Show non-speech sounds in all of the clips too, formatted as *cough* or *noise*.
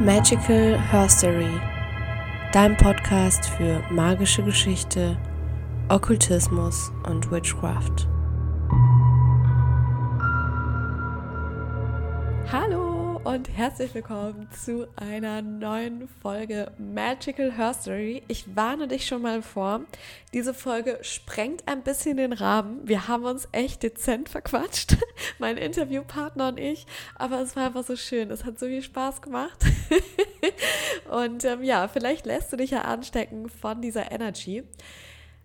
Magical Herstory, dein Podcast für magische Geschichte, Okkultismus und Witchcraft. Und herzlich willkommen zu einer neuen Folge Magical Herstory. Ich warne dich schon mal vor, diese Folge sprengt ein bisschen den Rahmen. Wir haben uns echt dezent verquatscht, *laughs* mein Interviewpartner und ich, aber es war einfach so schön. Es hat so viel Spaß gemacht. *laughs* und ähm, ja, vielleicht lässt du dich ja anstecken von dieser Energy.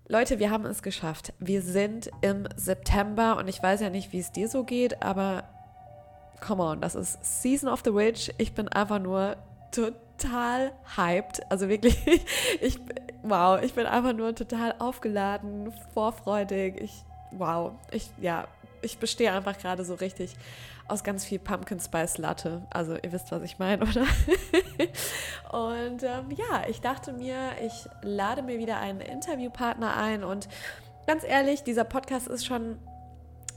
Leute, wir haben es geschafft. Wir sind im September und ich weiß ja nicht, wie es dir so geht, aber come on, das ist Season of the Witch. Ich bin einfach nur total hyped. Also wirklich, *laughs* ich, wow, ich bin einfach nur total aufgeladen, vorfreudig. Ich, wow, ich, ja, ich bestehe einfach gerade so richtig aus ganz viel Pumpkin Spice Latte. Also ihr wisst, was ich meine, *laughs* oder? und ähm, ja, ich dachte mir, ich lade mir wieder einen Interviewpartner ein und ganz ehrlich, dieser Podcast ist schon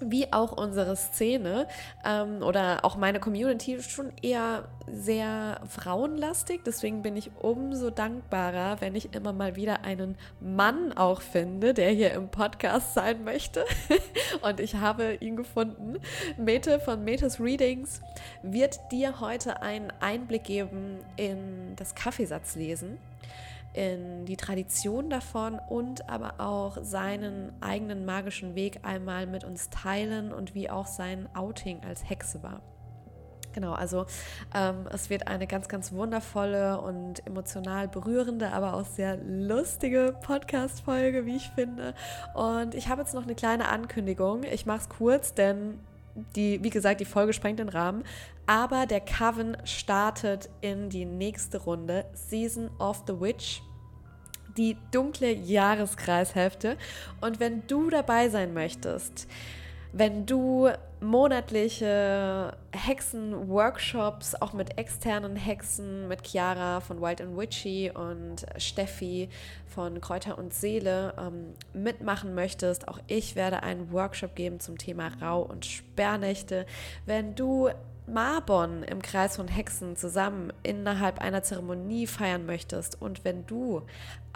wie auch unsere Szene ähm, oder auch meine Community schon eher sehr frauenlastig. Deswegen bin ich umso dankbarer, wenn ich immer mal wieder einen Mann auch finde, der hier im Podcast sein möchte. *laughs* Und ich habe ihn gefunden. Mete von Metes Readings wird dir heute einen Einblick geben in das Kaffeesatzlesen in die Tradition davon und aber auch seinen eigenen magischen Weg einmal mit uns teilen und wie auch sein Outing als Hexe war. Genau, also ähm, es wird eine ganz, ganz wundervolle und emotional berührende, aber auch sehr lustige Podcast-Folge, wie ich finde. Und ich habe jetzt noch eine kleine Ankündigung. Ich mache es kurz, denn die, wie gesagt, die Folge sprengt den Rahmen. Aber der Coven startet in die nächste Runde, Season of the Witch die dunkle Jahreskreishälfte. Und wenn du dabei sein möchtest, wenn du monatliche Hexen-Workshops, auch mit externen Hexen, mit Chiara von Wild and Witchy und Steffi von Kräuter und Seele ähm, mitmachen möchtest, auch ich werde einen Workshop geben zum Thema Rau- und Sperrnächte. Wenn du Marbon im Kreis von Hexen zusammen innerhalb einer Zeremonie feiern möchtest und wenn du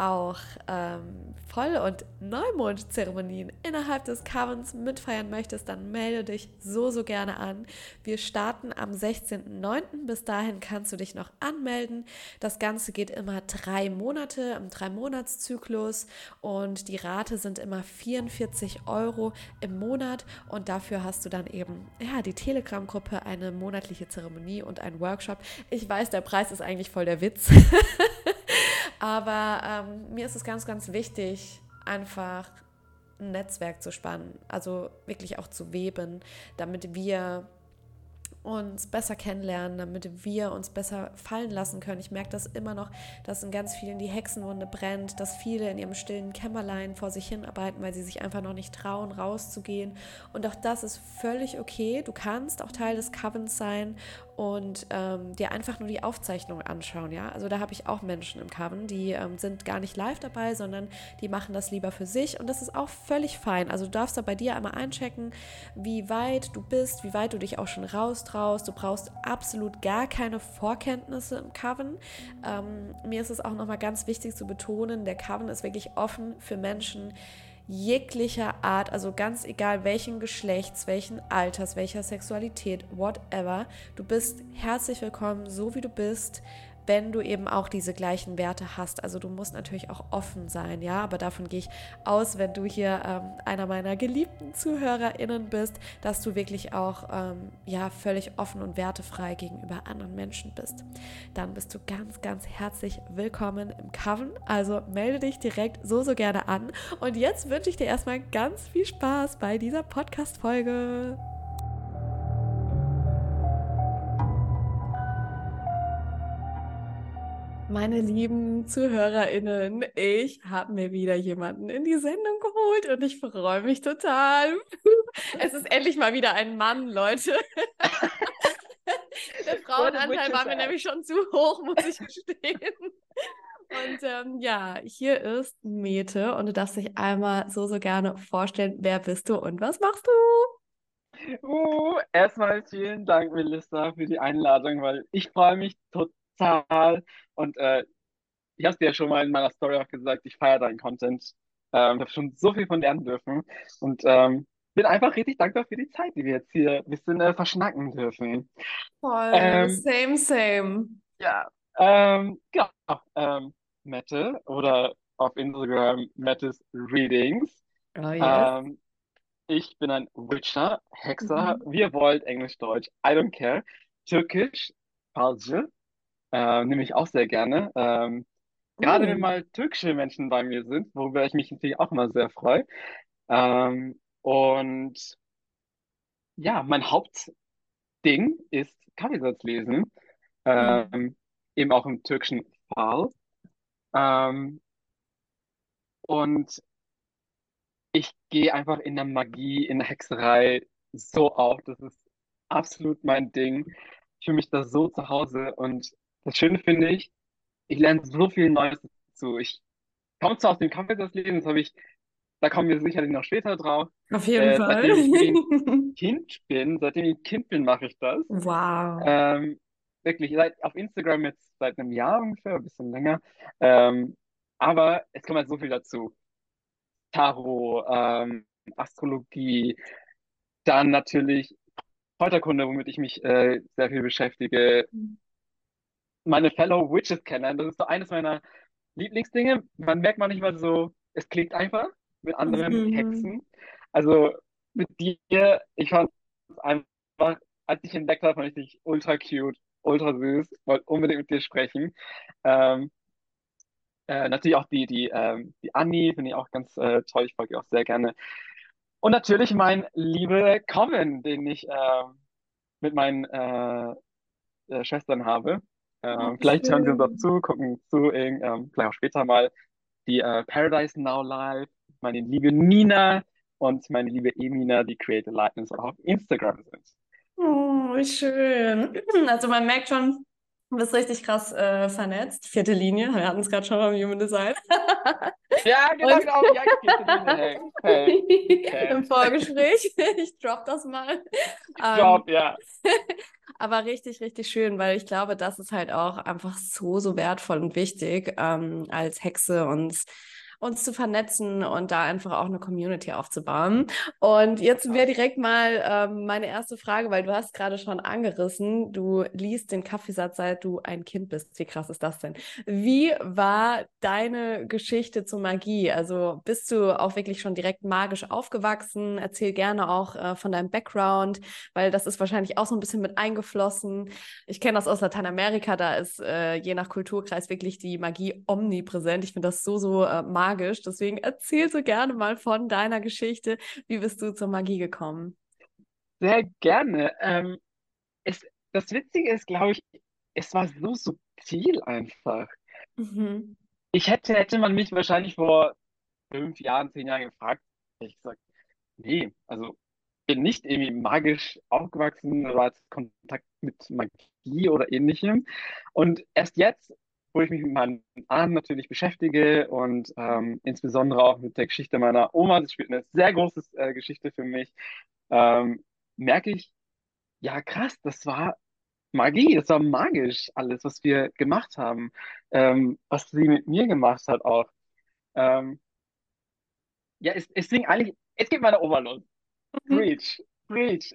auch ähm, Voll- und Neumondzeremonien innerhalb des Covens mitfeiern möchtest, dann melde dich so, so gerne an. Wir starten am 16.09. Bis dahin kannst du dich noch anmelden. Das Ganze geht immer drei Monate im Drei-Monats-Zyklus und die Rate sind immer 44 Euro im Monat und dafür hast du dann eben ja, die Telegram-Gruppe, eine monatliche Zeremonie und einen Workshop. Ich weiß, der Preis ist eigentlich voll der Witz. *laughs* Aber ähm, mir ist es ganz, ganz wichtig, einfach ein Netzwerk zu spannen, also wirklich auch zu weben, damit wir uns besser kennenlernen, damit wir uns besser fallen lassen können. Ich merke das immer noch, dass in ganz vielen die Hexenwunde brennt, dass viele in ihrem stillen Kämmerlein vor sich hinarbeiten, weil sie sich einfach noch nicht trauen, rauszugehen. Und auch das ist völlig okay. Du kannst auch Teil des Covens sein und ähm, dir einfach nur die Aufzeichnung anschauen. Ja, also da habe ich auch Menschen im Coven, die ähm, sind gar nicht live dabei, sondern die machen das lieber für sich und das ist auch völlig fein. Also du darfst da bei dir einmal einchecken, wie weit du bist, wie weit du dich auch schon raustraust. Du brauchst absolut gar keine Vorkenntnisse im Coven. Ähm, mir ist es auch nochmal ganz wichtig zu betonen, der Coven ist wirklich offen für Menschen, jeglicher Art, also ganz egal welchen Geschlechts, welchen Alters, welcher Sexualität, whatever. Du bist herzlich willkommen, so wie du bist wenn du eben auch diese gleichen Werte hast. Also du musst natürlich auch offen sein, ja, aber davon gehe ich aus, wenn du hier ähm, einer meiner geliebten ZuhörerInnen bist, dass du wirklich auch ähm, ja völlig offen und wertefrei gegenüber anderen Menschen bist. Dann bist du ganz, ganz herzlich willkommen im Coven. Also melde dich direkt so, so gerne an. Und jetzt wünsche ich dir erstmal ganz viel Spaß bei dieser Podcast-Folge. Meine lieben ZuhörerInnen, ich habe mir wieder jemanden in die Sendung geholt und ich freue mich total. *laughs* Es ist endlich mal wieder ein Mann, Leute. *laughs* Der Frauenanteil war mir nämlich schon zu hoch, muss ich gestehen. Und ähm, ja, hier ist Mete und du darfst dich einmal so, so gerne vorstellen, wer bist du und was machst du? Uh, erstmal vielen Dank, Melissa, für die Einladung, weil ich freue mich total total. Und äh, ich habe dir ja schon mal in meiner Story auch gesagt, ich feiere deinen Content. Ähm, ich habe schon so viel von lernen dürfen. Und ähm, bin einfach richtig dankbar für die Zeit, die wir jetzt hier ein bisschen äh, verschnacken dürfen. Voll, ähm, same, same. Ja, ähm, genau. Ähm, Mette oder auf Instagram Mettes Readings. Oh, yes. Ähm, ich bin ein Witcher, Hexer, mhm. wie ihr wollt, Englisch, Deutsch, I don't care. Türkisch, Falsche, äh, nehme ich auch sehr gerne. Ähm. Gerade wenn mal türkische Menschen bei mir sind, worüber ich mich natürlich auch immer sehr freue. Ähm, und ja, mein Hauptding ist Kaffeesatz lesen, ähm, mhm. eben auch im türkischen Fall. Ähm, und ich gehe einfach in der Magie, in der Hexerei so auf. Das ist absolut mein Ding. Ich fühle mich da so zu Hause. Und das Schöne finde ich, ich lerne so viel Neues dazu. Ich komme zwar aus dem Kaffeesatz-Lesen, das habe ich, da kommen wir sicherlich noch später drauf. Auf jeden äh, Fall. Seitdem ich *laughs* Kind bin, seitdem ich Kind bin, mache ich das. Wow. Ähm, wirklich, seit, auf Instagram jetzt seit einem Jahr ungefähr, ein bisschen länger. Ähm, aber es kommt halt so viel dazu. Tarot, ähm, Astrologie, dann natürlich Kräuterkunde, womit ich mich äh, sehr viel beschäftige. Meine Fellow Witches kennen, das ist so eines meiner Lieblingsdinge. Man merkt manchmal so, es klingt einfach mit anderen mhm. Hexen. Also mit dir, ich fand es einfach, als ich entdeckt habe, fand ich dich ultra cute, ultra süß, wollte unbedingt mit dir sprechen. Ähm, äh, natürlich auch die, die, ähm, die Annie finde ich auch ganz äh, toll. Ich folge ihr auch sehr gerne. Und natürlich mein liebe Common, den ich äh, mit meinen äh, äh, Schwestern habe. Oh, vielleicht hören sie uns auch zu, gucken zu, ähm, vielleicht auch später mal die äh, Paradise Now Live, meine liebe Nina und meine liebe Emina, die Creative Lightness auch auf Instagram sind. Oh, schön. *clears throat* Also man merkt schon, Du bist richtig krass äh, vernetzt. Vierte Linie, wir hatten es gerade schon beim Human Design. *laughs* ja, genau, Und... genau. Ja, vierte Linie. Hey, hey. *laughs* Im Vorgespräch. *laughs* ich drop das mal. Drop, um, ja. Aber richtig, richtig schön, weil ich glaube, das ist halt auch einfach so, so wertvoll und wichtig ähm, als Hexe uns uns zu vernetzen und da einfach auch eine Community aufzubauen. Und jetzt wäre direkt mal ähm, meine erste Frage, weil du hast gerade schon angerissen, du liest den Kaffeesatz, seit du ein Kind bist. Wie krass ist das denn? Wie war deine Geschichte zur Magie? Also bist du auch wirklich schon direkt magisch aufgewachsen? Erzähl gerne auch äh, von deinem Background, weil das ist wahrscheinlich auch so ein bisschen mit eingeflossen. Ich kenne das aus Lateinamerika, da ist äh, je nach Kulturkreis wirklich die Magie omnipräsent. Ich finde das so, so äh, magisch magisch. Deswegen erzähl so gerne mal von deiner Geschichte. Wie bist du zur Magie gekommen? Sehr gerne. Ähm, es, das Witzige ist, glaube ich, es war so subtil einfach. Mhm. Ich hätte, hätte man mich wahrscheinlich vor fünf Jahren, zehn Jahren gefragt, hätte ich gesagt, nee, also bin nicht irgendwie magisch aufgewachsen oder hatte Kontakt mit Magie oder ähnlichem. Und erst jetzt wo ich mich mit meinem Ahnen natürlich beschäftige und ähm, insbesondere auch mit der Geschichte meiner Oma, das spielt eine sehr große äh, Geschichte für mich, ähm, merke ich, ja krass, das war Magie, das war magisch alles, was wir gemacht haben, ähm, was sie mit mir gemacht hat auch. Ähm, ja, es, es ging eigentlich, es geht meine Oma los. Mhm. Preach, preach.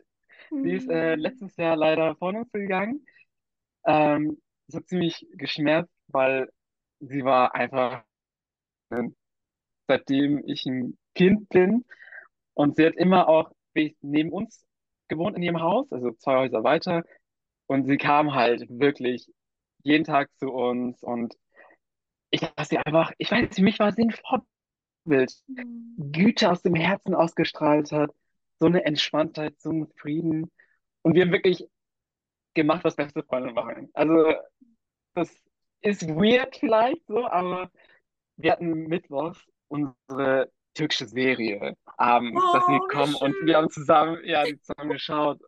Sie ist äh, mhm. letztes Jahr leider von uns gegangen. Ähm, das hat ziemlich geschmerzt, weil sie war einfach, seitdem ich ein Kind bin, und sie hat immer auch neben uns gewohnt in ihrem Haus, also zwei Häuser weiter. Und sie kam halt wirklich jeden Tag zu uns und ich dachte sie einfach, ich weiß für mich war sie ein Vorbild. Mhm. Güte aus dem Herzen ausgestrahlt hat, so eine Entspanntheit, so einen Frieden. Und wir haben wirklich gemacht, was beste Freunde machen. Also, das ist weird vielleicht so, aber wir hatten mittwochs unsere türkische Serie abends, oh, dass sie kommen und wir haben zusammen, ja, zusammen geschaut.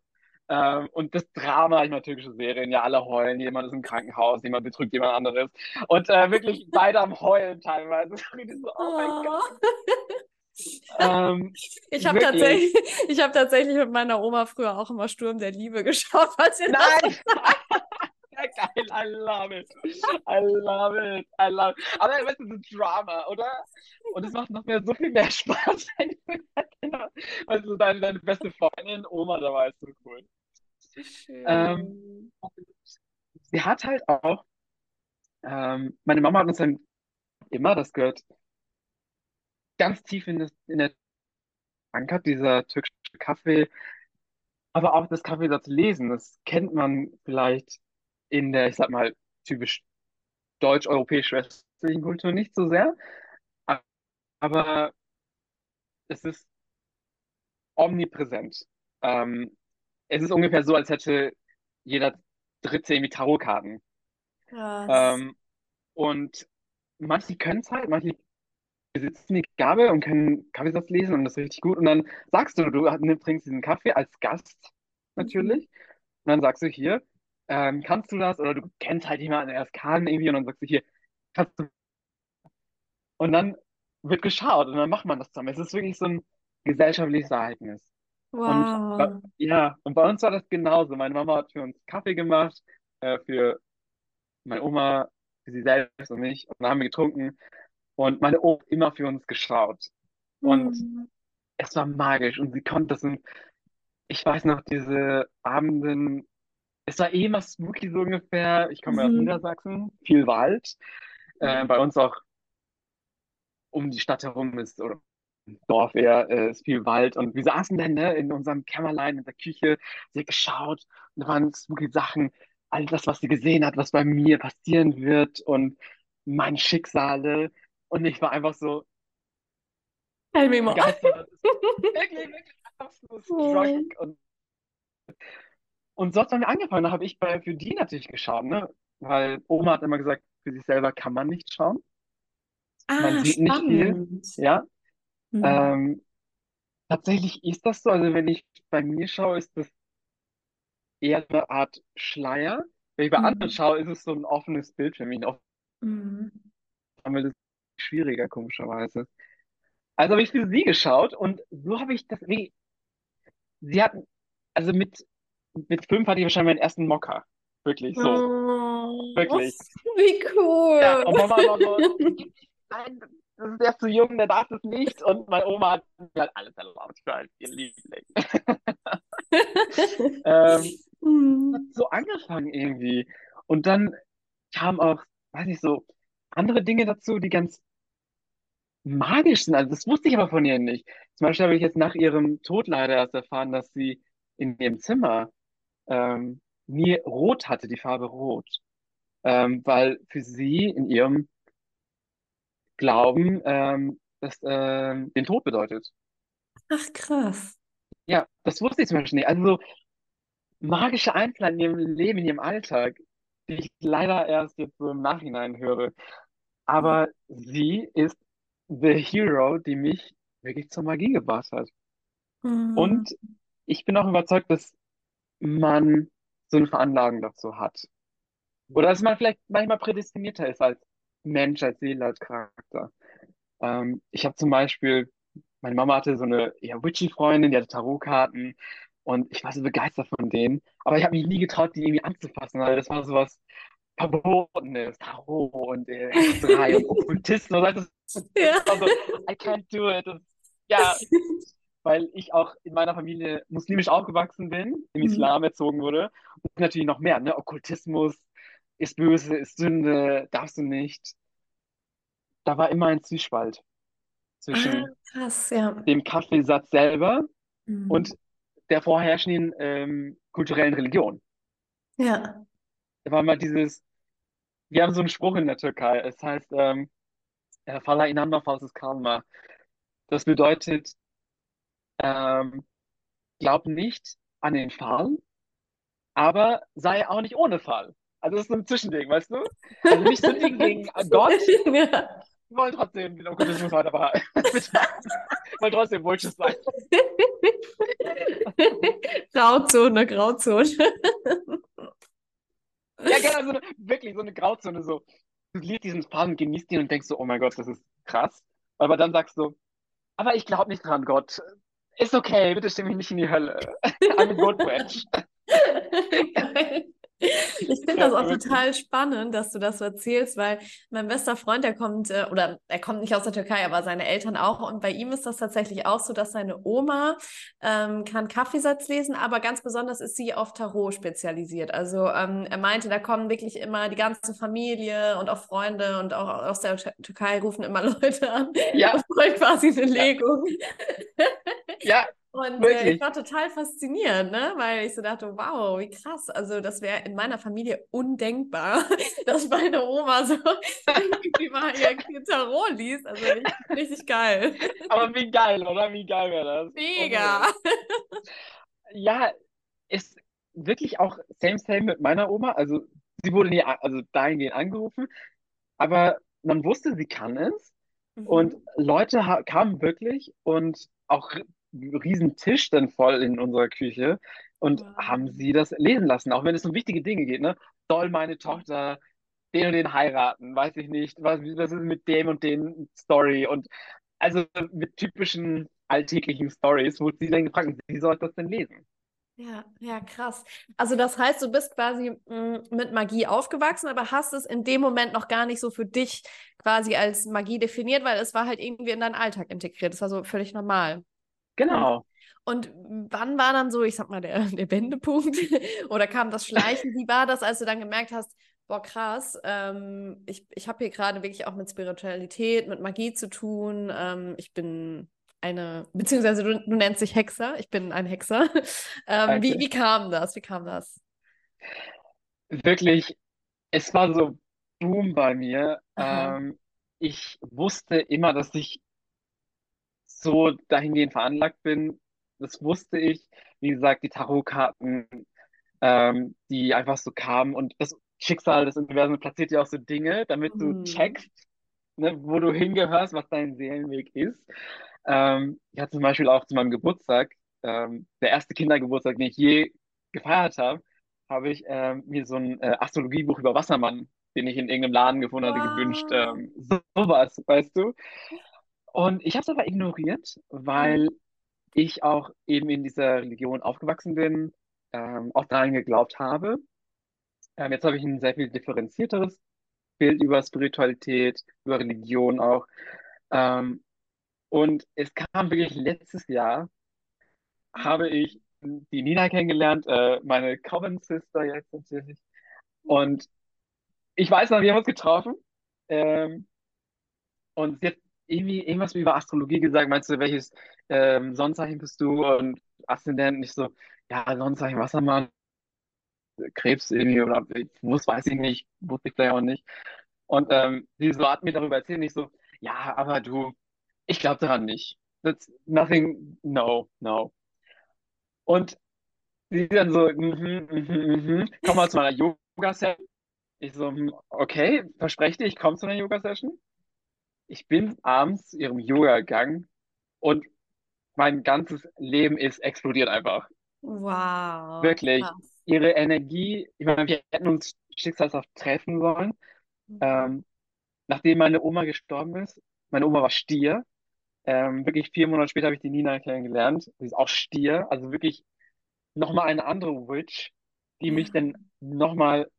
Ähm, und das Drama, ich meine, türkische Serien, ja, alle heulen, jemand ist im Krankenhaus, jemand betrügt jemand anderes. Und äh, wirklich beide am Heulen teilweise. *laughs* so, oh mein oh. Gott. *laughs* Ähm, ich habe tatsächlich, hab tatsächlich mit meiner Oma früher auch immer Sturm der Liebe *laughs* geschaut. Falls ihr Nein! ja, geil. I love it. I love it. I love it. Aber weißt du, das ist Drama, oder? Und es macht noch mehr so viel mehr Spaß, *laughs* wenn du deine, deine beste Freundin, Oma dabei ist so cool. Schön. Ähm, sie hat halt auch, ähm, meine Mama hat uns dann immer, das gehört ganz tief in, das, in der verankert, dieser türkische Kaffee, aber auch das Kaffeesatz lesen, das kennt man vielleicht in der, ich sag mal, typisch deutsch-europäisch-westlichen Kultur nicht so sehr, aber es ist omnipräsent. Ähm, es ist ungefähr so, als hätte jeder Dritte irgendwie Tarotkarten. Ähm, und manche können es halt, manche besitzen die Gabe und können Kaffeesatz lesen und das ist richtig gut. Und dann sagst du, du trinkst diesen Kaffee als Gast Mhm. natürlich. Und dann sagst du hier, ähm, kannst du das? Oder du kennst halt jemanden, der ist kann irgendwie und dann sagst du hier, kannst du. Und dann wird geschaut und dann macht man das zusammen. Es ist wirklich so ein gesellschaftliches Ereignis. Und Wow. ja, und bei uns war das genauso. Meine Mama hat für uns Kaffee gemacht, äh, für meine Oma, für sie selbst und mich. Und dann haben wir getrunken. Und meine Oma hat immer für uns geschaut. Und Hm. es war magisch. Und sie konnte das. Und ich weiß noch, diese Abenden, es war eh immer spooky so ungefähr. Ich komme ja aus Mhm. Niedersachsen, viel Wald. Äh, bei uns auch um die Stadt herum ist, oder im Dorf eher, äh, ist viel Wald. Und wir saßen dann ne, in unserem Kämmerlein in der Küche, sie hat geschaut und da waren spooky Sachen, all das, was sie gesehen hat, was bei mir passieren wird und mein Schicksale. Und ich war einfach so more. begeistert. *laughs* Wirklich, wirklich struck. Oh. Und, und so hat es dann angefangen. Da habe ich bei, für die natürlich geschaut, ne? Weil Oma hat immer gesagt, für sich selber kann man nicht schauen. Man Ah, sieht nicht viel, spannend. ja. Mhm. Ähm, tatsächlich ist das so. Also wenn ich bei mir schaue, ist das eher eine Art Schleier. Wenn ich bei anderen Mhm. schaue, ist es so ein offenes Bild für mich. Oft Mhm. haben wir das schwieriger, komischerweise. Also habe ich für sie geschaut und so habe ich das, wie, sie hat, also mit, mit fünf hatte ich wahrscheinlich meinen ersten Mocker. Wirklich, so, Oh, wirklich. wie Ja, cool. und Mama war so, nein, das ist erst zu jung, der darf das nicht. Und meine Oma hat mir halt alles erlaubt für halt ihr Liebling. *laughs* Ähm, hat Hm. so angefangen irgendwie. Und dann kamen auch, weiß nicht, so andere Dinge dazu, die ganz magisch sind. Also das wusste ich aber von ihr nicht. Zum Beispiel habe ich jetzt nach ihrem Tod leider erst erfahren, dass sie in ihrem Zimmer ähm, nie rot hatte, die Farbe rot. Ähm, weil für sie in ihrem Glauben ähm, das ähm, den Tod bedeutet. Ach, krass. Ja, das wusste ich zum Beispiel nicht. Also so magische Einzelheiten in ihrem Leben, in ihrem Alltag, die ich leider erst jetzt so im Nachhinein höre. Aber sie ist the hero, die mich wirklich zur Magie gebracht hat. Hm. Und ich bin auch überzeugt, dass man so eine Veranlagung dazu hat. Oder dass man vielleicht manchmal prädestinierter ist als Mensch, als Seele, als Charakter. Ähm, ich habe zum Beispiel, meine Mama hatte so eine eher witchy Freundin, die hatte Tarotkarten und ich war so begeistert von denen. Aber ich habe mich nie getraut, die irgendwie anzufassen, weil das war sowas Verbotenes, Tarot und äh, Hexerei *laughs* und Okkultismus. Das, das Ja. war so, I can't do it. Das, ja, *laughs* weil ich auch in meiner Familie muslimisch aufgewachsen bin, im Mhm. Islam erzogen wurde. Und natürlich noch mehr, ne? Okkultismus ist böse, ist Sünde, darfst du nicht. Da war immer ein Zwiespalt Ah, zwischen krass, ja. dem Kaffeesatz selber Mhm. und der vorherrschenden ähm, kulturellen Religion. Ja. Da war immer dieses, wir haben so einen Spruch in der Türkei, es heißt, ähm, äh, Fala inanma falsız kalma. Das bedeutet, ähm, glaub nicht an den Fall, aber sei auch nicht ohne Fall. Also das ist so ein Zwischending, weißt du? Also nicht sündigen *laughs* gegen Gott, Ja. wir wollen trotzdem den Okkultismus weiter *laughs* behalten. wollen trotzdem Bullshit sein. *laughs* Grauzone, Grauzone. Ja, genau, so eine, wirklich so eine Grauzone, so. Du liest diesen Fall und genießt ihn und denkst so, oh mein Gott, das ist krass. Aber dann sagst du, aber ich glaube nicht dran, Gott. Ist okay, bitte stimme mich nicht in die Hölle. I'm a good witch. *laughs* Ich finde das auch total spannend, dass du das so erzählst, weil mein bester Freund, der kommt, äh, oder er kommt nicht aus der Türkei, aber seine Eltern auch. Und bei ihm ist das tatsächlich auch so, dass seine Oma ähm, kann Kaffeesatz lesen, aber ganz besonders ist sie auf Tarot spezialisiert. Also ähm, er meinte, da kommen wirklich immer die ganze Familie und auch Freunde und auch aus der Türkei rufen immer *laughs* Leute an ja. und quasi eine Legung. Ja, *laughs* und äh, ich war total fasziniert, ne? weil ich so dachte, wow, wie krass. Also das wäre in meiner Familie undenkbar, *laughs* dass meine Oma so *laughs* irgendwie mal ihr Tarot liest. Also richtig, richtig geil. Aber wie geil, oder? Wie geil wäre das? Mega. ja, ist wirklich auch same, same mit meiner Oma. Also sie wurde nie, also dahingehend angerufen, aber man wusste, sie kann es. Mhm. Und Leute kamen wirklich und auch riesen Tisch dann voll in unserer Küche und wow. haben sie das lesen lassen, auch wenn es um wichtige Dinge geht, ne? Soll meine Tochter den und den heiraten, weiß ich nicht, was, was ist mit dem und den Story und also mit typischen alltäglichen Stories, wo sie dann gefragt, wie soll ich das denn lesen? Ja, ja, krass. Also das heißt, du bist quasi mh, mm, mit Magie aufgewachsen, aber hast es in dem Moment noch gar nicht so für dich quasi als Magie definiert, weil es war halt irgendwie in deinen Alltag integriert. Das war so völlig normal. Genau. Und wann war dann so, ich sag mal, der, der Wendepunkt? *laughs* Oder kam das Schleichen? Wie war das, als du dann gemerkt hast, boah, krass, ähm, ich, ich habe hier gerade wirklich auch mit Spiritualität, mit Magie zu tun. Ähm, ich bin eine, beziehungsweise du, du nennst dich Hexer, ich bin ein Hexer. *laughs* ähm, wie, wie kam das? Wie kam das? Wirklich, es war so Boom bei mir. Ähm, ich wusste immer, dass ich so dahingehend veranlagt bin. Das wusste ich. Wie gesagt, die Tarotkarten, ähm, die einfach so kamen und das Schicksal des Universums platziert ja auch so Dinge, damit du mhm. checkst, ne, wo du hingehörst, was dein Seelenweg ist. Ähm, ich hatte zum Beispiel auch zu meinem Geburtstag, ähm, der erste Kindergeburtstag, den ich je gefeiert habe, habe ich ähm, mir so ein äh, Astrologiebuch über Wassermann, den ich in irgendeinem Laden gefunden hatte, wow. gewünscht. Ähm, so, sowas, weißt du? Und ich habe es aber ignoriert, weil mhm. ich auch eben in dieser Religion aufgewachsen bin, ähm, auch daran geglaubt habe. Ähm, jetzt habe ich ein sehr viel differenzierteres Bild über Spiritualität, über Religion auch. Ähm, und es kam wirklich letztes Jahr, habe ich die Nina kennengelernt, äh, meine Common Sister jetzt natürlich. Und ich weiß noch, wir haben uns getroffen. Ähm, und sie hat irgendwie irgendwas über Astrologie gesagt. Meinst du, welches ähm, Sonnenzeichen bist du und Aszendent? Nicht so, ja, Sonnenzeichen Wassermann, Krebs irgendwie oder muss, weiß ich nicht, wusste ich vielleicht auch nicht. Und ähm, sie so hat mir darüber erzählt, nicht so, ja, aber du, ich glaube daran nicht. That's nothing, no, no. Und sie dann so, mhm, mhm, mhm, komm mal zu meiner Yoga-Session. Ich so, hm, okay, verspreche dir, ich komme zu einer Yoga-Session ich bin abends zu ihrem Yoga gegangen und mein ganzes Leben ist explodiert einfach. Wow. Wirklich. Krass. Ihre Energie, ich meine, wir hätten uns schicksalshaft treffen sollen. Mhm. Ähm, nachdem meine Oma gestorben ist, meine Oma war Stier. Ähm, wirklich vier Monate später habe ich die Nina kennengelernt. Sie ist auch Stier, also wirklich nochmal eine andere Witch, die mich dann nochmal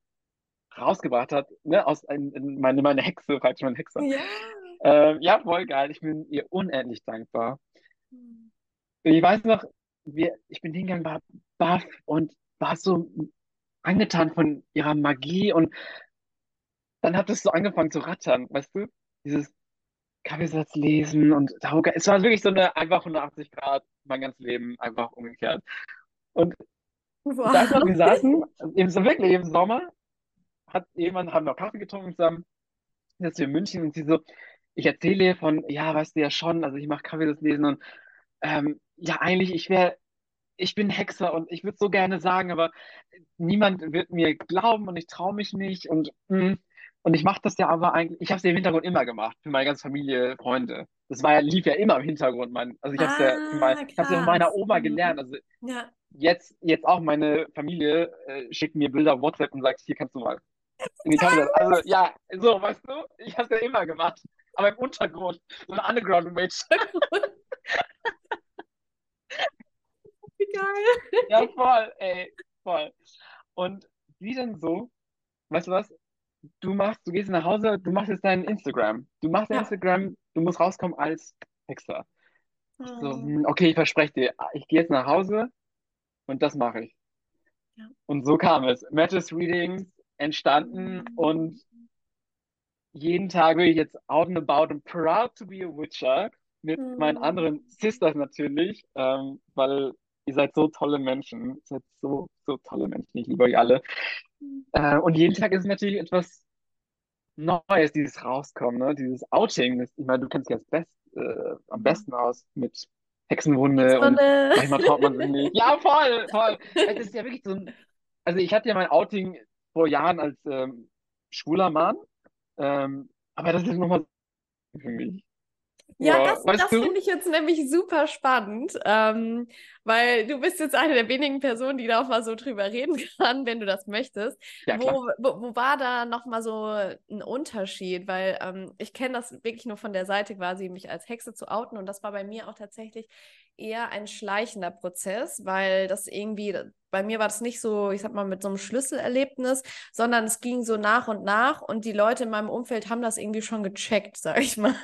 rausgebracht hat, ne, aus ein, meine, meine Hexe, falls meine Hexe. Ja. Ähm, ja, voll geil. Ich bin ihr unendlich dankbar. Ich weiß noch, wir, ich bin hingegangen, war baff und war so angetan von ihrer Magie und dann hat es so angefangen zu rattern, weißt du? Dieses Kaffeesatz lesen und es war wirklich so eine einfach 180 Grad mein ganzes Leben einfach umgekehrt. Und wow. da wir saßen, eben so wirklich im Sommer, hat jemand, haben noch Kaffee getrunken zusammen, jetzt in München und sie so, ich erzähle von, ja, weißt du ja schon, also ich mache Kaffee das Lesen und ähm, ja, eigentlich, ich wäre, ich bin Hexer und ich würde so gerne sagen, aber niemand wird mir glauben und ich traue mich nicht und mh. Mm, und ich mache das ja aber eigentlich, ich habe es ja im Hintergrund immer gemacht, für meine ganze Familie, Freunde. Das war ja, lief ja immer im Hintergrund. Mein, also ich habe es ja, mein, ah, ja von meiner Oma mhm. gelernt. Also ja. jetzt, jetzt auch meine Familie äh, schickt mir Bilder auf WhatsApp und sagt, hier kannst du mal. Ich habe das, also ja, so, weißt du, ich habe es ja immer gemacht aber im Untergrund. So eine Underground Witch. *laughs* Wie geil. Ja, voll, ey, voll. Und wie denn so, weißt du was? Du machst, du gehst nach Hause, du machst jetzt dein Instagram. Du machst dein Ja. Instagram, du musst rauskommen als Hexer. So, Oh. hm, okay, ich verspreche dir, ich gehe jetzt nach Hause und das mache ich. Ja. Und so kam es. Matches Readings entstanden und jeden Tag bin ich jetzt out and about and proud to be a Witcher mit meinen Mhm. anderen Sisters natürlich, ähm, weil ihr seid so tolle Menschen. Ihr seid so, so tolle Menschen. Ich liebe euch alle. Äh, und jeden Tag ist natürlich etwas Neues, dieses Rauskommen, ne? Dieses Outing. Das, ich meine, du kennst dich best, äh, am besten aus mit Hexenwunde und manchmal traut man sich nicht. *laughs* Ja, voll, voll. Es ist ja wirklich so ein, also ich hatte ja mein Outing vor Jahren als ähm, schwuler Mann, ähm, aber das ist nochmal für mich. Ja, Ja, das, das finde ich jetzt nämlich super spannend, ähm, weil du bist jetzt eine der wenigen Personen, die da auch mal so drüber reden *laughs* kann, wenn du das möchtest. Ja. Wo, wo, wo war da nochmal so ein Unterschied? Weil ähm, ich kenne das wirklich nur von der Seite quasi, mich als Hexe zu outen und das war bei mir auch tatsächlich eher ein schleichender Prozess, weil das irgendwie, bei mir war das nicht so, ich sag mal, mit so einem Schlüsselerlebnis, sondern es ging so nach und nach und die Leute in meinem Umfeld haben das irgendwie schon gecheckt, *laughs* sag ich mal.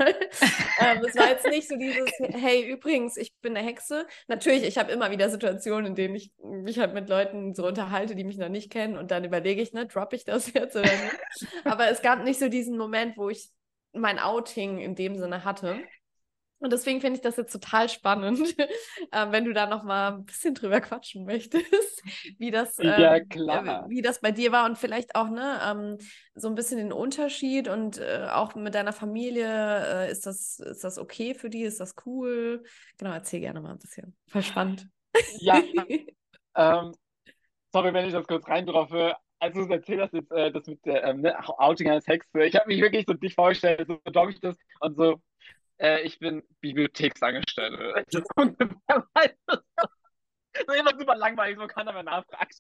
ähm, es war jetzt nicht so dieses, *laughs* hey, übrigens, ich bin eine Hexe. Natürlich, ich habe immer wieder Situationen, in denen ich mich halt mit Leuten so unterhalte, die mich noch nicht kennen und dann überlege ich, ne, droppe ich das *laughs* jetzt oder nicht. Aber es gab nicht so diesen Moment, wo ich mein Outing in dem Sinne hatte. Und deswegen finde ich das jetzt total spannend, *laughs* äh, wenn du da noch mal ein bisschen drüber quatschen möchtest, *laughs* wie das, Ja, ähm, klar. äh, wie das bei dir war und vielleicht auch ne, ähm, so ein bisschen den Unterschied und äh, auch mit deiner Familie, äh, ist das, ist das okay für die? Ist das cool? Genau, erzähl gerne mal ein bisschen. Voll spannend. Ja, *laughs* ähm, sorry, wenn ich das kurz reindroffe. Als du es erzählt hast, jetzt, äh, das mit der ähm, ne, Outing als Hexe, ich habe mich wirklich so dich vorgestellt, so glaube ich das und so, äh, ich bin Bibliotheksangestellte. *laughs* Das? *laughs* So immer super langweilig, so keiner mehr nachfragt.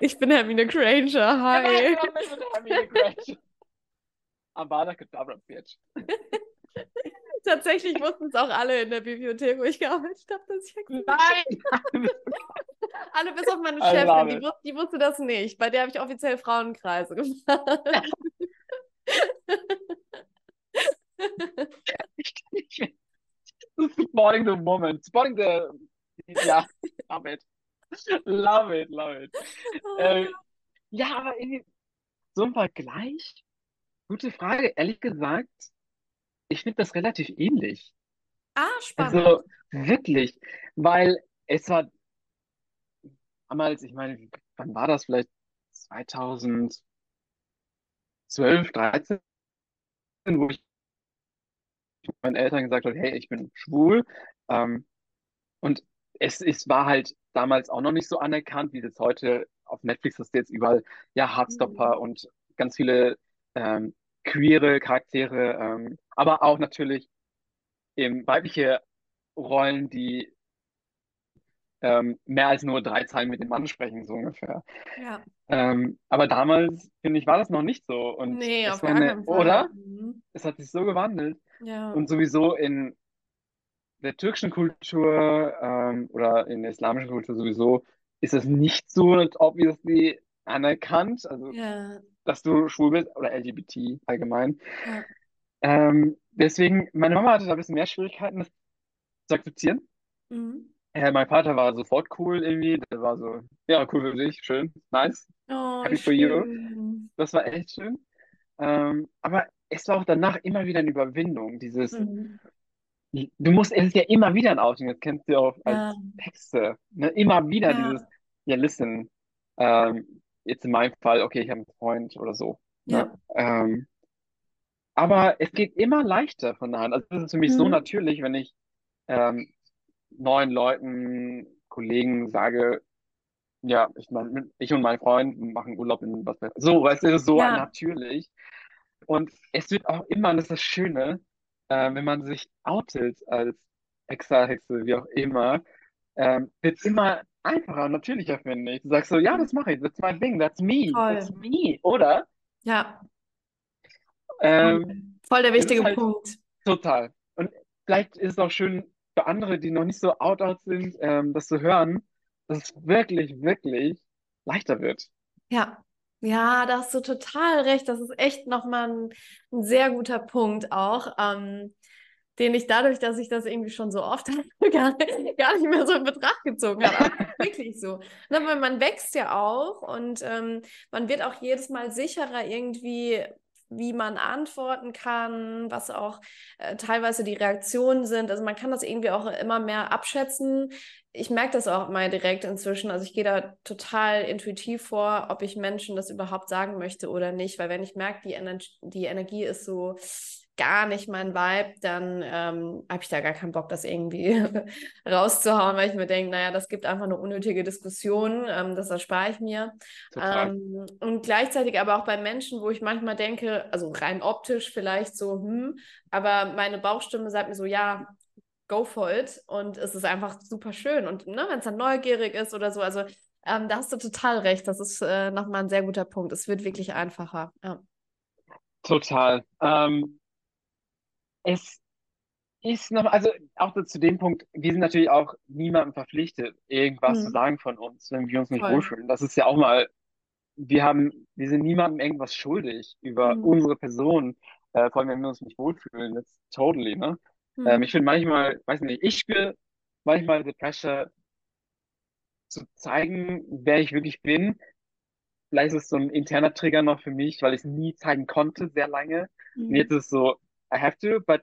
Ich bin Hermine Granger, hi. ich bin Hermine Granger. Avada Kedavra, Bitch. Tatsächlich wussten es auch alle in der Bibliothek, wo ich gearbeitet habe, dass ich. Nein! *laughs* Alle bis auf meine Chefin, die, wus die wusste das nicht. Bei der habe ich offiziell Frauenkreise gemacht. Spotting the moment. Spotting the. Ja, love it. Love it, love it. Äh, ja, aber irgendwie so ein Vergleich. Gute Frage. Ehrlich gesagt, ich finde das relativ ähnlich. ah, spannend. Also wirklich, weil es war damals, ich meine, wann war das? Vielleicht 2012, 13, wo ich meinen Eltern gesagt habe, hey, ich bin schwul. Ähm, und es, es war halt damals auch noch nicht so anerkannt, wie es heute auf Netflix ist jetzt überall, ja, Heartstopper Mhm. und ganz viele ähm, queere Charaktere, ähm, aber auch natürlich eben weibliche Rollen, die ähm, mehr als nur drei Zeilen mit dem Mann sprechen, so ungefähr. Ja. Ähm, aber damals, finde ich, war das noch nicht so. Und Nee, auf gar eine, keinen Fall. oder? Mhm. Es hat sich so gewandelt. Ja. Und sowieso in der türkischen Kultur ähm, oder in der islamischen Kultur sowieso ist es nicht so obviously anerkannt, also Ja. dass du schwul bist oder LGBT allgemein. Ja. Ähm, deswegen, meine Mama hatte da ein bisschen mehr Schwierigkeiten, das zu akzeptieren. Mhm. Äh, mein Vater war sofort cool irgendwie, der war so, ja, cool für dich, schön, nice, Oh, happy for you. Das war echt schön. Ähm, aber es war auch danach immer wieder eine Überwindung, dieses, Mhm. du musst, es ist ja immer wieder ein Outing, das kennst du ja auch als Ja. Hexe, ne? Immer wieder Ja. dieses, ja, listen, ähm, jetzt in meinem Fall, okay, ich habe einen Freund oder so, ne? Ja. Ähm, aber es geht immer leichter von der Hand. Also das ist für mich so Mhm. natürlich, wenn ich ähm, neuen Leuten, Kollegen sage, ja, ich meine, ich und mein Freund machen Urlaub in was So, weißt du, es ist so Ja. natürlich. Und es wird auch immer, und das ist das Schöne, äh, wenn man sich outet als Hexer, Hexe, wie auch immer, ähm, wird es immer einfacher und natürlicher, finde ich. Du sagst so, ja, das mache ich, that's my thing, that's me, that's Voll. me, oder? Ja. Ähm, Voll der wichtige halt Punkt. total. Und vielleicht ist es auch schön für andere, die noch nicht so out-out sind, ähm, das zu hören, dass es wirklich, wirklich leichter wird. Ja. Ja, da hast du total recht. Das ist echt nochmal ein, ein sehr guter Punkt auch, ähm, den ich dadurch, dass ich das irgendwie schon so oft *laughs* gar, gar nicht mehr so in Betracht gezogen habe. *laughs* Wirklich so. Na, ne, man wächst ja auch und ähm, man wird auch jedes Mal sicherer irgendwie wie man antworten kann, was auch äh, teilweise die Reaktionen sind. Also man kann das irgendwie auch immer mehr abschätzen. Ich merke das auch mal direkt inzwischen. Also ich gehe da total intuitiv vor, ob ich Menschen das überhaupt sagen möchte oder nicht. Weil wenn ich merke, die, Ener die Energie ist so gar nicht mein Vibe, dann ähm, habe ich da gar keinen Bock, das irgendwie *laughs* rauszuhauen, weil ich mir denke, naja, das gibt einfach eine unnötige Diskussion, ähm, das erspare ich mir. Ähm, und gleichzeitig aber auch bei Menschen, wo ich manchmal denke, also rein optisch vielleicht so, hm, aber meine Bauchstimme sagt mir so, ja, go for it. Und es ist einfach super schön. Und ne, wenn es dann neugierig ist oder so, also ähm, da hast du total recht. Das ist äh, nochmal ein sehr guter Punkt. Es wird wirklich einfacher. Ja. Total. Ähm, es ist noch, also auch zu dem Punkt, wir sind natürlich auch niemandem verpflichtet, irgendwas zu Hm, sagen von uns, wenn wir uns nicht voll. wohlfühlen. Das ist ja auch mal, wir haben, wir sind niemandem irgendwas schuldig über Hm, unsere Person, äh, vor allem wenn wir uns nicht wohlfühlen. That's totally, ne? Ähm, hm, ich finde manchmal, weiß nicht, ich spüre manchmal the pressure zu zeigen, wer ich wirklich bin. Vielleicht ist es so ein interner Trigger noch für mich, weil ich es nie zeigen konnte, sehr lange. Und hm. jetzt ist es so, I have to, but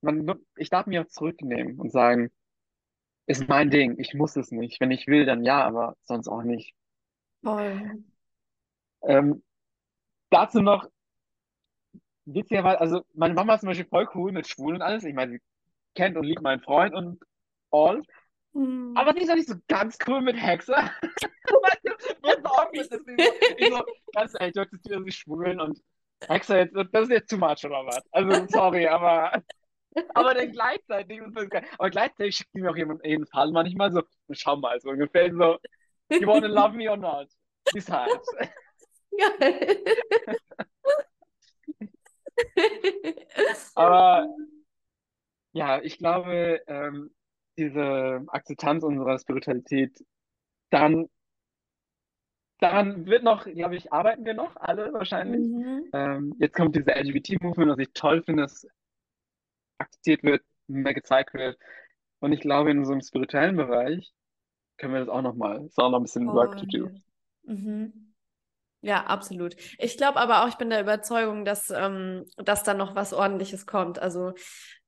man, ich darf mich auch zurücknehmen und sagen, ist mein Ding, ich muss es nicht. Wenn ich will, dann ja, aber sonst auch nicht. Voll. Ähm, dazu noch, witzigerweise, also meine Mama ist zum Beispiel voll cool mit Schwulen und alles. Ich meine, sie kennt und liebt meinen Freund und all. Hm. Aber die ist auch nicht so ganz cool mit Hexe. *laughs* Weißt du, wo so awkward ist. Ich so, ganz ehrlich, du akzeptierst sich schwulen und Jetzt, das ist jetzt too much oder was? Also, sorry, aber *laughs* Aber dann gleichzeitig, aber gleichzeitig schickt mir auch jemand jeden Fall manchmal so, schau mal, so ungefähr so, you wanna *laughs* love me or not? Decide. Geil. Aber ja, ich glaube, ähm, diese Akzeptanz unserer Spiritualität, daran, daran wird noch, glaube ich, arbeiten wir noch, alle wahrscheinlich. Mhm. Ähm, jetzt kommt diese LGBT-Movement, was ich toll finde, dass akzeptiert wird, mehr gezeigt wird. Und ich glaube, in unserem spirituellen Bereich können wir das auch noch mal, ist auch noch ein bisschen Work to do. Mhm. Ja, absolut. Ich glaube aber auch, ich bin der Überzeugung, dass, ähm, dass da noch was Ordentliches kommt. Also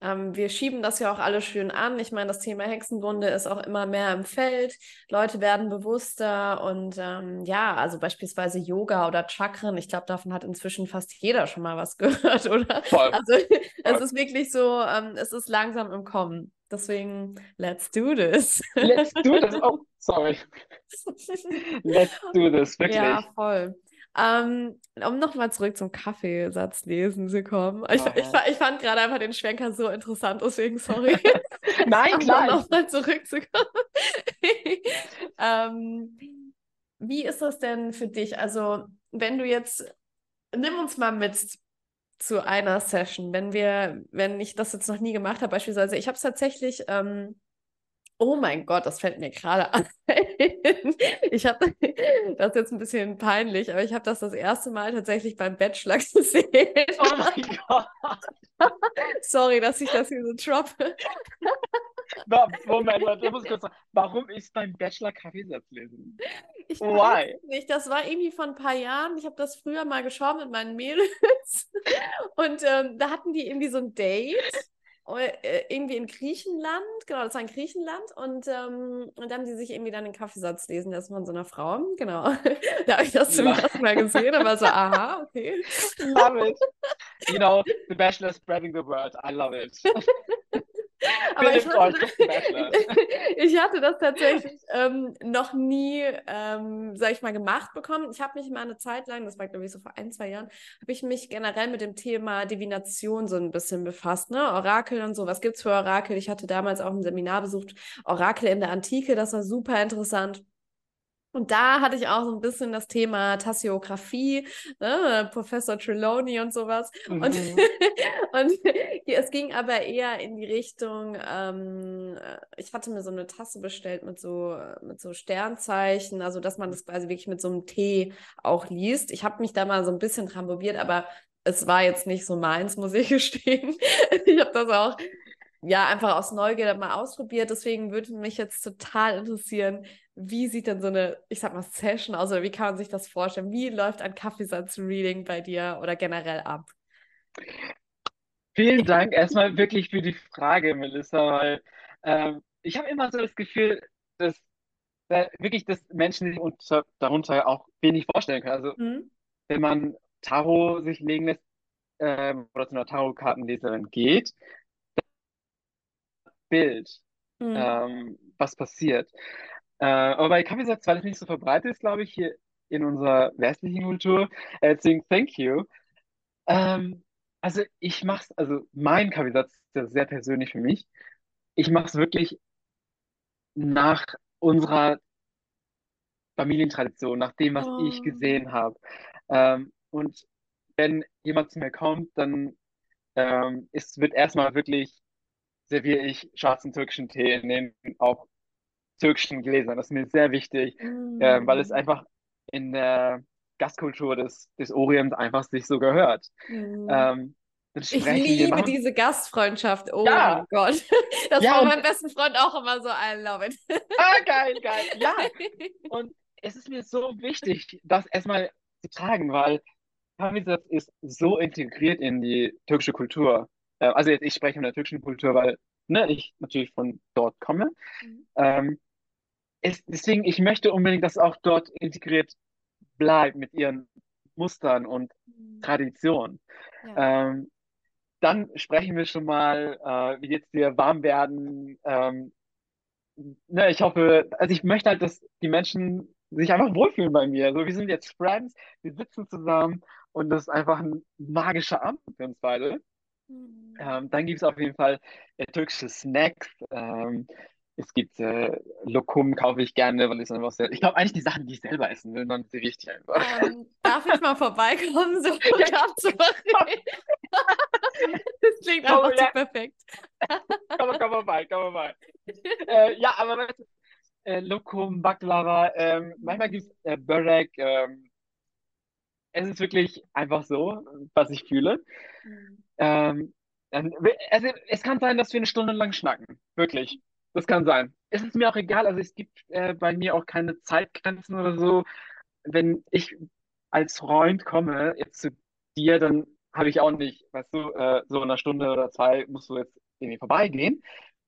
ähm, wir schieben das ja auch alle schön an. Ich meine, das Thema Hexenwunde ist auch immer mehr im Feld. Leute werden bewusster und ähm, ja, also beispielsweise Yoga oder Chakren. Ich glaube, davon hat inzwischen fast jeder schon mal was *laughs* gehört, oder? Voll, Also *laughs* es voll. ist wirklich so, ähm, es ist langsam im Kommen. Deswegen, let's do this. Let's do this. Oh, sorry. *laughs* Let's do this, Ja, wirklich. voll. Ähm, um nochmal zurück zum Kaffeesatz lesen zu kommen. Ich, ich, Aha. ich fand gerade einfach den Schwenker so interessant, deswegen sorry. *laughs* *laughs* Nein, klar. Ich, nochmal zurückzukommen. *laughs* Ähm, wie ist das denn für dich? Also, wenn du jetzt, nimm uns mal mit zu einer Session, wenn wir, wenn ich das jetzt noch nie gemacht habe, beispielsweise, ich habe es tatsächlich ähm, Oh mein Gott, das fällt mir gerade *laughs* ein. Ich habe, *laughs* das ist jetzt ein bisschen peinlich, aber ich habe das das erste Mal tatsächlich beim Bachelor *laughs* gesehen. oh mein Gott. Sorry, dass ich das hier so droppe. Moment, ich muss kurz sagen. Warum ist beim Bachelor Kaffeesatz lesen? Ich weiß Why? es nicht, das war irgendwie vor ein paar Jahren. Ich habe das früher mal geschaut mit meinen Mädels und ähm, da hatten die irgendwie so ein Date. Äh, Irgendwie in Griechenland, genau, das war in Griechenland und, ähm, und dann haben die sich irgendwie dann den Kaffeesatz lesen lassen von so einer Frau, genau. *laughs* Da habe ich das zum ersten Mal gesehen, aber so, aha, okay. Love it. You know, The Bachelor spreading the word. I love it. *laughs* *laughs* Aber ich hatte, *laughs* ich hatte das tatsächlich ähm, noch nie, ähm, sag ich mal, gemacht bekommen. Ich habe mich mal eine Zeit lang, das war glaube ich so vor ein, zwei Jahren, habe ich mich generell mit dem Thema Divination so ein bisschen befasst, ne? Orakel und so. Was gibt's für Orakel? Ich hatte damals auch ein Seminar besucht, Orakel in der Antike, das war super interessant. Und da hatte ich auch so ein bisschen das Thema Tassiographie, ne, Professor Trelawney und sowas. Mhm. Und, *laughs* und es ging aber eher in die Richtung, ähm, ich hatte mir so eine Tasse bestellt mit so, mit so Sternzeichen, also dass man das quasi wirklich mit so einem T auch liest. Ich habe mich da mal so ein bisschen dran probiert, aber es war jetzt nicht so meins, muss ich *laughs* gestehen. ich habe das auch ja einfach aus Neugier mal ausprobiert. Deswegen würde mich jetzt total interessieren, wie sieht denn so eine, ich sag mal, Session aus oder wie kann man sich das vorstellen? Wie läuft ein Kaffeesatz-Reading bei dir oder generell ab? Vielen Dank erstmal wirklich für die Frage, Melissa, weil ähm, ich habe immer so das Gefühl, dass äh, wirklich, dass Menschen sich unter, darunter auch wenig vorstellen können. Also mhm. wenn man Tarot sich legen lässt ähm, oder zu einer Tarotkartenleserin geht, Bild, mhm. ähm, was passiert. Äh, aber bei Kaffeesatz, weil es nicht so verbreitet ist, glaube ich, hier in unserer westlichen Kultur, äh, deswegen thank you. Ähm, also ich mache es, also mein Kaffeesatz ist ja sehr persönlich für mich. Ich mache es wirklich nach unserer Familientradition, nach dem, was ich oh. gesehen habe. Ähm, und wenn jemand zu mir kommt, dann ähm, ist, wird erstmal wirklich serviere ich schwarzen türkischen Tee in den auch türkischen Gläsern. Das ist mir sehr wichtig, mm. äh, weil es einfach in der Gastkultur des, des Orients einfach sich so gehört. Mm. Ähm, ich liebe diese Gastfreundschaft. Oh ja. mein Gott. *laughs* Das ja, war mein besten Freund auch immer so. I love it. Ah, geil, geil. Ja. *laughs* Und es ist mir so wichtig, das erstmal zu tragen, weil Kamisatz ist so integriert in die türkische Kultur. Äh, also jetzt, ich spreche von der türkischen Kultur, weil ne, ich natürlich von dort komme. Mhm. Ähm, es, deswegen, ich möchte unbedingt, dass auch dort integriert bleibt mit ihren Mustern und mhm. Traditionen. Ja. Ähm, dann sprechen wir schon mal, äh, wie jetzt wir warm werden. Ähm, ne, ich hoffe, also ich möchte halt, dass die Menschen sich einfach wohlfühlen bei mir. So, wir sind jetzt Friends, wir sitzen zusammen und das ist einfach ein magischer Abend für uns beide. Mhm. Ähm, dann gibt es auf jeden Fall äh, türkische Snacks. Ähm, es gibt äh, Lokum, kaufe ich gerne, weil ich einfach sehr. Ich glaube eigentlich die Sachen, die ich selber essen will, dann sie richtig einfach. Ähm, darf ich mal vorbeikommen, so *laughs* ja. abzumachen? *laughs* das klingt einfach ja. perfekt. komm, komm vorbei, komm vorbei. äh, ja, aber äh, Lokum, Baklava, ähm, manchmal gibt es äh, Börek. Ähm, es ist wirklich einfach so, was ich fühle. Mhm. Ähm, also, es kann sein, dass wir eine Stunde lang schnacken. Wirklich. Das kann sein. Es ist mir auch egal, also es gibt äh, bei mir auch keine Zeitgrenzen oder so. Wenn ich als Freund komme, jetzt zu dir, dann habe ich auch nicht, weißt du, äh, so in einer Stunde oder zwei musst du jetzt irgendwie vorbeigehen.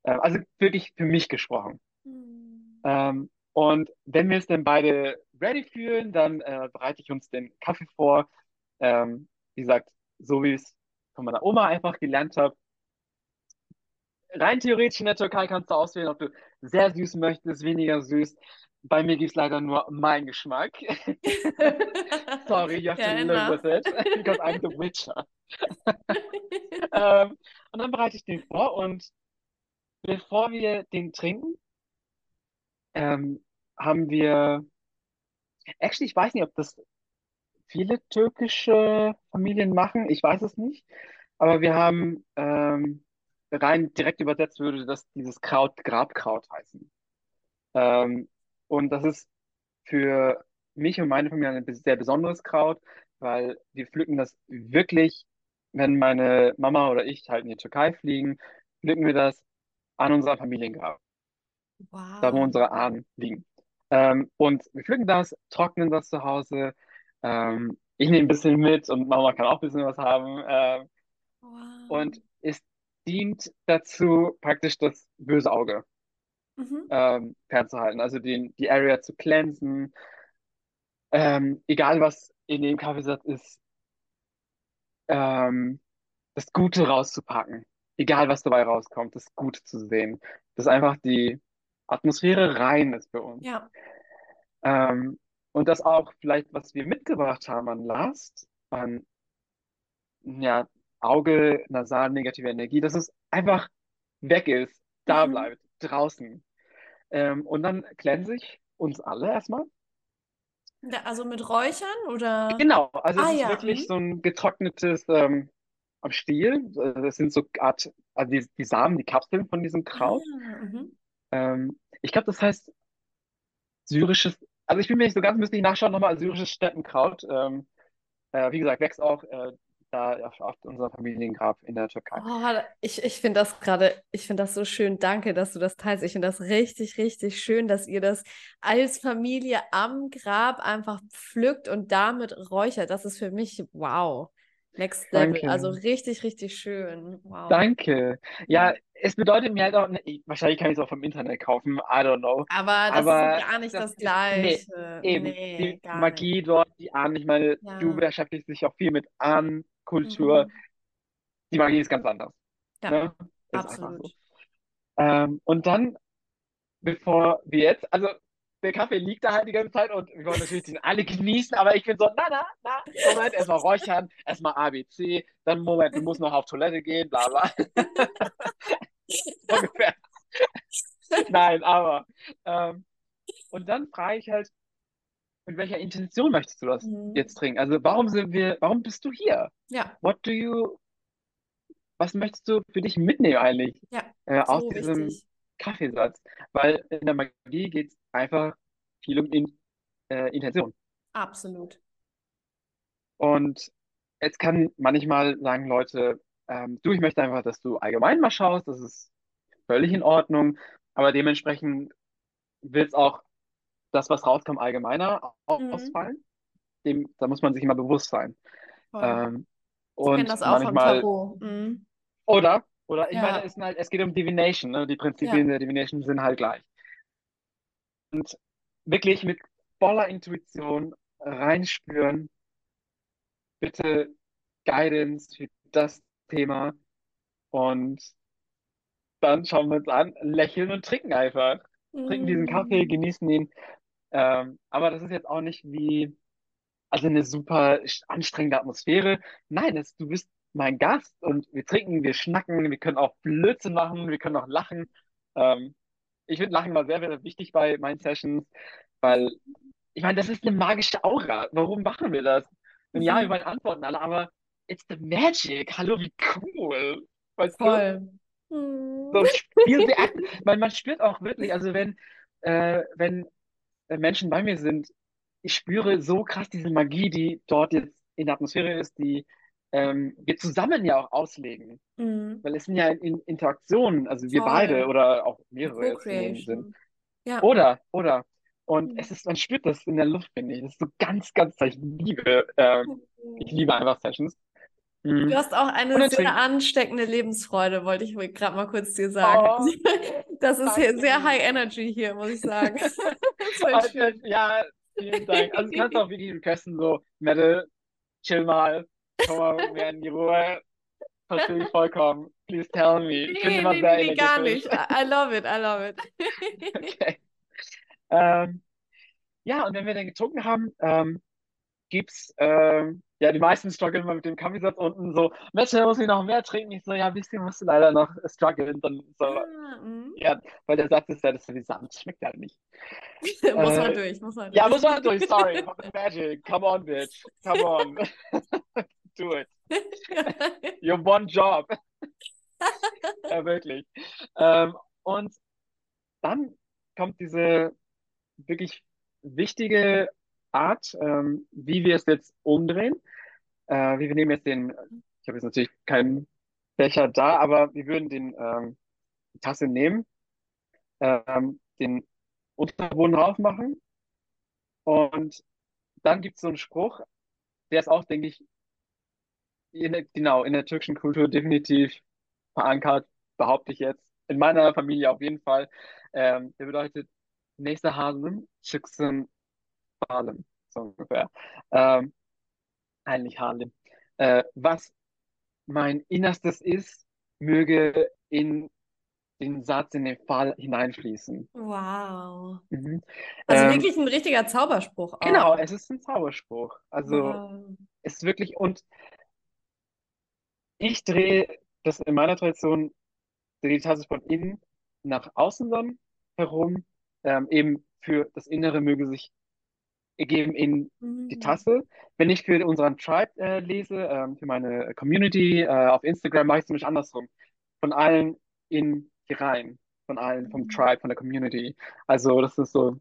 Äh, also wirklich für mich gesprochen. Mhm. Ähm, und wenn wir es dann beide ready fühlen, dann äh, bereite ich uns den Kaffee vor. Ähm, wie gesagt, so wie es von meiner Oma einfach gelernt habe, rein theoretisch in der Türkei kannst du auswählen, ob du sehr süß möchtest, weniger süß. Bei mir gibt es leider nur meinen Geschmack. *laughs* Sorry, you have to live with it, *laughs* because I'm the Witcher. *laughs* ähm, und dann bereite ich den vor und bevor wir den trinken, ähm, haben wir, actually, ich weiß nicht, ob das viele türkische Familien machen, ich weiß es nicht, aber wir haben ähm, rein direkt übersetzt würde das dieses Kraut Grabkraut heißen. Ähm, und das ist für mich und meine Familie ein sehr besonderes Kraut, weil wir pflücken das wirklich, wenn meine Mama oder ich halt in die Türkei fliegen, pflücken wir das an unserer Familiengrab. Wow. Da, wo unsere Ahnen liegen. Ähm, und wir pflücken das, trocknen das zu Hause. Ähm, ich nehme ein bisschen mit und Mama kann auch ein bisschen was haben. Ähm, wow. Und ist dient dazu, praktisch das böse Auge mhm. ähm, fernzuhalten. Also den, die Area zu cleansen. Ähm, egal was in dem Kaffeesatz ist, ähm, das Gute rauszupacken. Egal was dabei rauskommt, das Gute zu sehen. Dass einfach die Atmosphäre rein ist für uns. Ja. Ähm, und das auch vielleicht, was wir mitgebracht haben an Last, an ja, Auge, nasal, negative Energie, dass es einfach weg ist, da mhm. bleibt, draußen. Ähm, und dann cleanse ich uns alle erstmal also mit Räuchern oder? Genau, also es Ah ist ja. wirklich Mhm. so ein getrocknetes ähm, am Stiel. Das sind so Art, also die, die Samen, die Kapseln von diesem Kraut. Ah, mhm. Ähm, ich glaube, das heißt syrisches, also ich bin mir nicht so ganz, müsste ich nachschauen nochmal, syrisches Steppenkraut. Ähm, äh, wie gesagt, wächst auch äh, da auf, auf unserem Familiengrab in der Türkei. Oh, ich, ich finde das gerade, ich finde das so schön. Danke, dass du das teilst. Ich finde das richtig, richtig schön, dass ihr das als Familie am Grab einfach pflückt und damit räuchert. Das ist für mich wow. Next Level. Also Danke. richtig, richtig schön. Wow. Danke. Ja, es bedeutet mir halt auch, ne, ich- wahrscheinlich kann ich es auch vom Internet kaufen, I don't know. Aber das ist Aber gar nicht das das ist, nee, Gleiche. eben, Nee, die gar nicht. Magie dort, die Ahnen, ich meine, du Ja. beschäftigst dich auch viel mit Ahnenkultur, Mhm. die Magie ist ganz anders, Ja, ne? Ist einfach so. absolut. Ähm, und dann, bevor wir jetzt, also der Kaffee liegt da halt die ganze Zeit und wir wollen natürlich den alle genießen, aber ich bin so, na, na, na, Moment, erstmal räuchern, erstmal ABC, dann Moment, du musst noch auf Toilette gehen, bla bla, *laughs* ungefähr. Nein, aber, ähm, und dann frage ich halt, mit welcher Intention möchtest du das Mhm. jetzt trinken? Also warum sind wir, warum bist du hier? Ja, What do you, was möchtest du für dich mitnehmen eigentlich ja, äh, aus so diesem wichtig. Kaffeesatz? Weil in der Magie geht es einfach viel um in, äh, Intention. Absolut. Und es kann manchmal sagen Leute, ähm, du, ich möchte einfach, dass du allgemein mal schaust, das ist völlig in Ordnung, aber dementsprechend wird es auch das, was rauskommt, allgemeiner Mhm. ausfallen. Dem, da muss man sich immer bewusst sein. Ähm, Ich kenne das auch vom manchmal, Tarot. Mhm. oder, oder ich meine, Ja, es, sind halt, es geht um Divination, ne? Die Prinzipien ja. der Divination sind halt gleich. Und wirklich mit voller Intuition reinspüren, bitte Guidance für das Thema und dann schauen wir uns an, lächeln und trinken einfach. Trinken diesen Kaffee, Mhm. genießen ihn. Ähm, aber das ist jetzt auch nicht wie, also eine super anstrengende Atmosphäre. Nein, es, du bist mein Gast und wir trinken, wir schnacken, wir können auch Blödsinn machen, wir können auch lachen. Ähm, ich finde Lachen mal sehr, sehr wichtig bei meinen Sessions, weil ich meine, das ist eine magische Aura. Warum machen wir das? Und ja, wir Mhm. wollen antworten alle, aber it's the magic. Hallo, wie cool. Weißt du? Voll. Mhm. So sie ak- man, man spürt auch wirklich, also wenn, äh, wenn äh, Menschen bei mir sind, ich spüre so krass diese Magie, die dort jetzt in der Atmosphäre ist, die ähm, wir zusammen ja auch auslegen. Mhm. Weil es sind ja in Interaktionen, also wir beide Voll. oder auch mehrere jetzt. Co-Creation. Ja. Oder, oder. Und Mhm. es ist, man spürt das in der Luft, finde ich. Das ist so ganz, ganz, ich liebe, ähm, ich liebe einfach Sessions. Du Mhm. hast auch eine sehr ansteckende Lebensfreude, wollte ich gerade mal kurz dir sagen. Oh, *laughs* Das ist hier sehr high energy hier, muss ich sagen. *laughs* *laughs* Also, ja, vielen Dank. Also, du kannst auch wirklich requesten, so, Mette, chill mal, komm mal mir in die Ruhe. Verstehe ich vollkommen. Please tell me. Ich bin Nee, immer nee, sehr nee, gar nicht. I, love it, I love it. *laughs* Okay. Ähm, ja, und wenn wir dann getrunken haben, ähm, gibt's, ähm, ja, die meisten strugglen mal mit dem Kaffeesatz unten so, Mette, muss ich noch mehr trinken? Ich so, ja, ein bisschen musst du leider noch strugglen. Dann so, Ah, mhm. ja, weil der Satz ist ja, das ist wie Sand, schmeckt ja nicht. *laughs* Muss man Äh, durch, muss man ja, durch. muss man durch, sorry. *laughs* Magic. Come on, bitch. Come on. Do it. *laughs* Your one job. *laughs* Ja, wirklich. Ähm, und dann kommt diese wirklich wichtige Art, ähm, wie wir es jetzt umdrehen. Äh, wie wir nehmen jetzt den, ich habe jetzt natürlich keinen Becher da, aber wir würden den, ähm, die Tasse nehmen, ähm, den Unterboden drauf machen und dann gibt es so einen Spruch, der ist auch, denke ich, in, der- genau, in der türkischen Kultur definitiv verankert, behaupte ich jetzt. In meiner Familie auf jeden Fall. Ähm, der bedeutet, nächster Hasen, çıksın Harlem, so ungefähr. Ähm, eigentlich Harlem. Äh, was mein Innerstes ist, möge in den Satz, in den Fall hineinfließen. Wow. Mhm. Also Ähm, wirklich ein richtiger Zauberspruch genau, auch. es ist ein Zauberspruch. Also Wow. es ist wirklich, und ich drehe das in meiner Tradition, drehe die Tasse von innen nach außen dann herum, ähm, eben für das Innere möge sich geben in die Mhm. Tasse. Wenn ich für unseren Tribe äh, lese, ähm, für meine Community äh, auf Instagram, mache ich es nämlich andersrum. Von allen in die Reihen. Von allen, vom Mhm. Tribe, von der Community. Also das ist so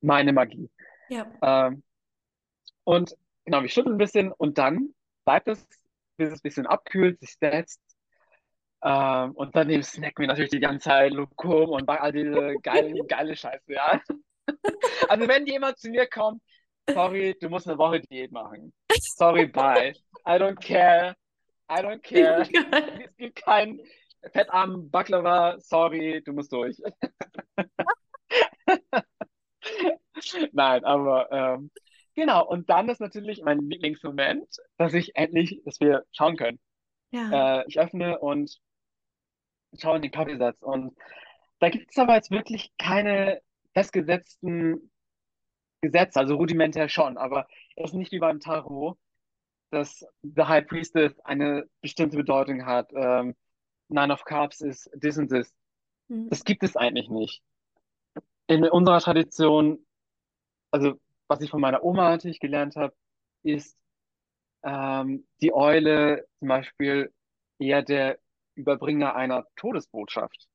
meine Magie. Ja. Ähm, und genau, wir schütteln ein bisschen und dann bleibt es, bis es ein bisschen abkühlt, sich setzt. Ähm, und dann snacken wir natürlich die ganze Zeit Lokum und all diese geile, *laughs* geile Scheiße, ja. Also wenn jemand zu mir kommt, sorry, du musst eine Woche Diät machen. Sorry, bye. I don't care. I don't care. *laughs* Es gibt keinen fettarmen Baklava. Sorry, du musst durch. *laughs* Nein, aber ähm, genau. Und dann ist natürlich mein Lieblingsmoment, dass ich endlich, dass wir schauen können. Ja. Äh, ich öffne und schaue in den Kaffeesatz. Und da gibt es aber jetzt wirklich keine festgesetzten Gesetze, also rudimentär schon, aber es ist nicht wie beim Tarot, dass The High Priestess eine bestimmte Bedeutung hat. Ähm, Nine of Cups ist this und this. Mhm. Das gibt es eigentlich nicht. In unserer Tradition, also was ich von meiner Oma natürlich gelernt habe, ist ähm, die Eule zum Beispiel eher der Überbringer einer Todesbotschaft.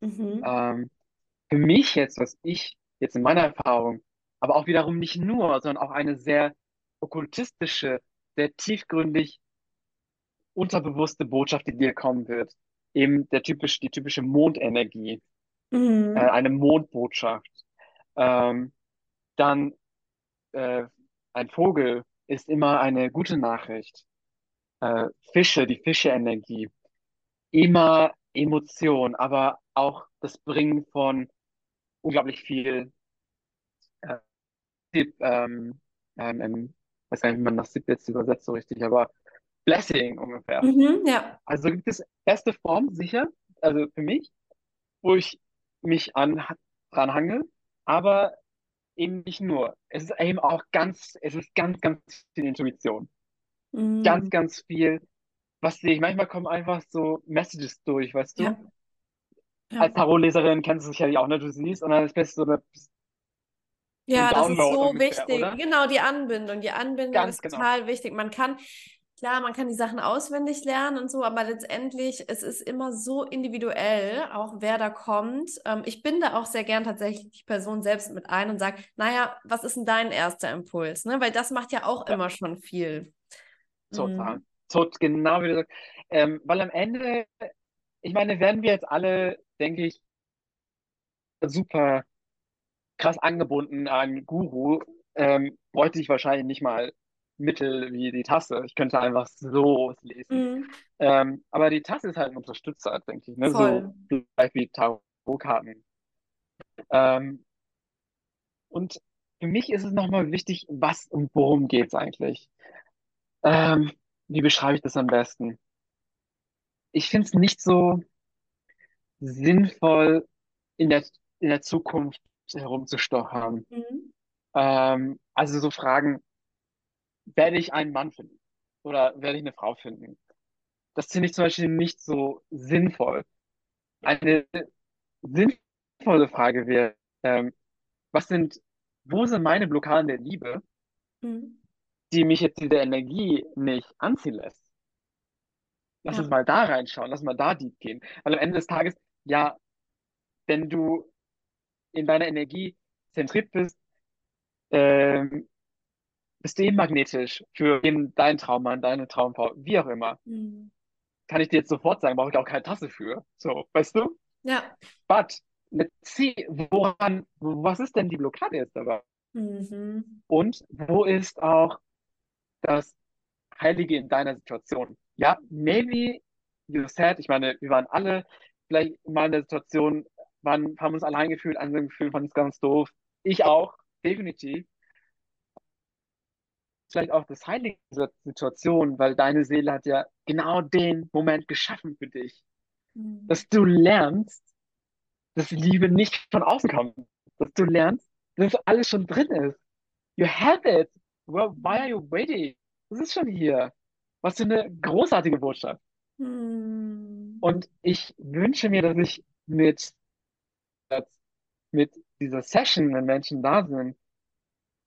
Mhm. Ähm, für mich jetzt, was ich jetzt in meiner Erfahrung, aber auch wiederum nicht nur, sondern auch eine sehr okkultistische, sehr tiefgründig unterbewusste Botschaft, die dir kommen wird. Eben der typisch, die typische Mondenergie, äh, Mhm. eine Mondbotschaft. Ähm, dann äh, ein Vogel ist immer eine gute Nachricht. Äh, Fische, die Fische-Energie, immer Emotion, aber auch das Bringen von unglaublich viel äh, ähm, ähm, weiß gar nicht, wie man das jetzt übersetzt so richtig, aber Blessing ungefähr. Mhm. Ja. Also gibt es erste Form, sicher, also für mich, wo ich mich an, dran hange, aber eben nicht nur. Es ist eben auch ganz, es ist ganz, ganz viel Intuition. Ganz, Mhm. ganz viel, was sehe ich. Manchmal kommen einfach so Messages durch, weißt Ja. du? Als Ja. Tarotleserin kennst du sicherlich auch, ne? Du siehst und dann ist es so eine, Ja, das ist so ungefähr, wichtig. oder? Genau, die Anbindung. Die Anbindung Ganz ist genau. total wichtig. Man kann, klar, man kann die Sachen auswendig lernen und so, aber letztendlich, es ist immer so individuell, auch wer da kommt. Ähm, ich binde auch sehr gern tatsächlich die Person selbst mit ein und sage, naja, was ist denn dein erster Impuls? Ne? Weil das macht ja auch Ja, immer schon viel. total. Mhm. Tot, genau wie du sagst. Ähm, weil am Ende, ich meine, werden wir jetzt alle, denke ich, super krass angebunden an Guru, ähm, bräuchte ich wahrscheinlich nicht mal Mittel wie die Tasse. Ich könnte einfach so es lesen. Mhm. Ähm, aber die Tasse ist halt ein Unterstützer, denke ich, ne? So vielleicht wie Tarotkarten. Ähm, und für mich ist es nochmal wichtig, was und worum geht's eigentlich? Ähm, wie beschreibe ich das am besten? Ich finde es nicht so sinnvoll, in der, in der Zukunft herumzustochern. Mhm. Ähm, also so Fragen, werde ich einen Mann finden? Oder werde ich eine Frau finden? Das finde ich zum Beispiel nicht so sinnvoll. Eine sinnvolle Frage wäre, ähm, was sind, wo sind meine Blockaden der Liebe, Mhm. die mich jetzt diese Energie nicht anziehen lässt? Lass uns Ja. mal da reinschauen, lass mal da deep gehen. Weil am Ende des Tages, ja, wenn du in deiner Energie zentriert bist, ähm, bist du eben magnetisch für deinen Traummann, deine Traumfrau, wie auch immer. Mhm. Kann ich dir jetzt sofort sagen, brauche ich auch keine Tasse für. So, weißt du? Ja. But, let's see, woran, was ist denn die Blockade jetzt dabei? Mhm. Und wo ist auch das Heilige in deiner Situation? Ja, maybe you said, ich meine, wir waren alle vielleicht mal in der Situation, waren, haben uns allein gefühlt, einsam gefühlt, fanden es ganz doof. Ich auch, definitiv. Vielleicht auch das Heilige dieser Situation, weil deine Seele hat ja genau den Moment geschaffen für dich, Mhm. dass du lernst, dass Liebe nicht von außen kommt, dass du lernst, dass alles schon drin ist. You have it. Well, why are you waiting? Das ist schon hier. Was für eine großartige Botschaft. Mhm. Und ich wünsche mir, dass ich mit, mit dieser Session, wenn Menschen da sind,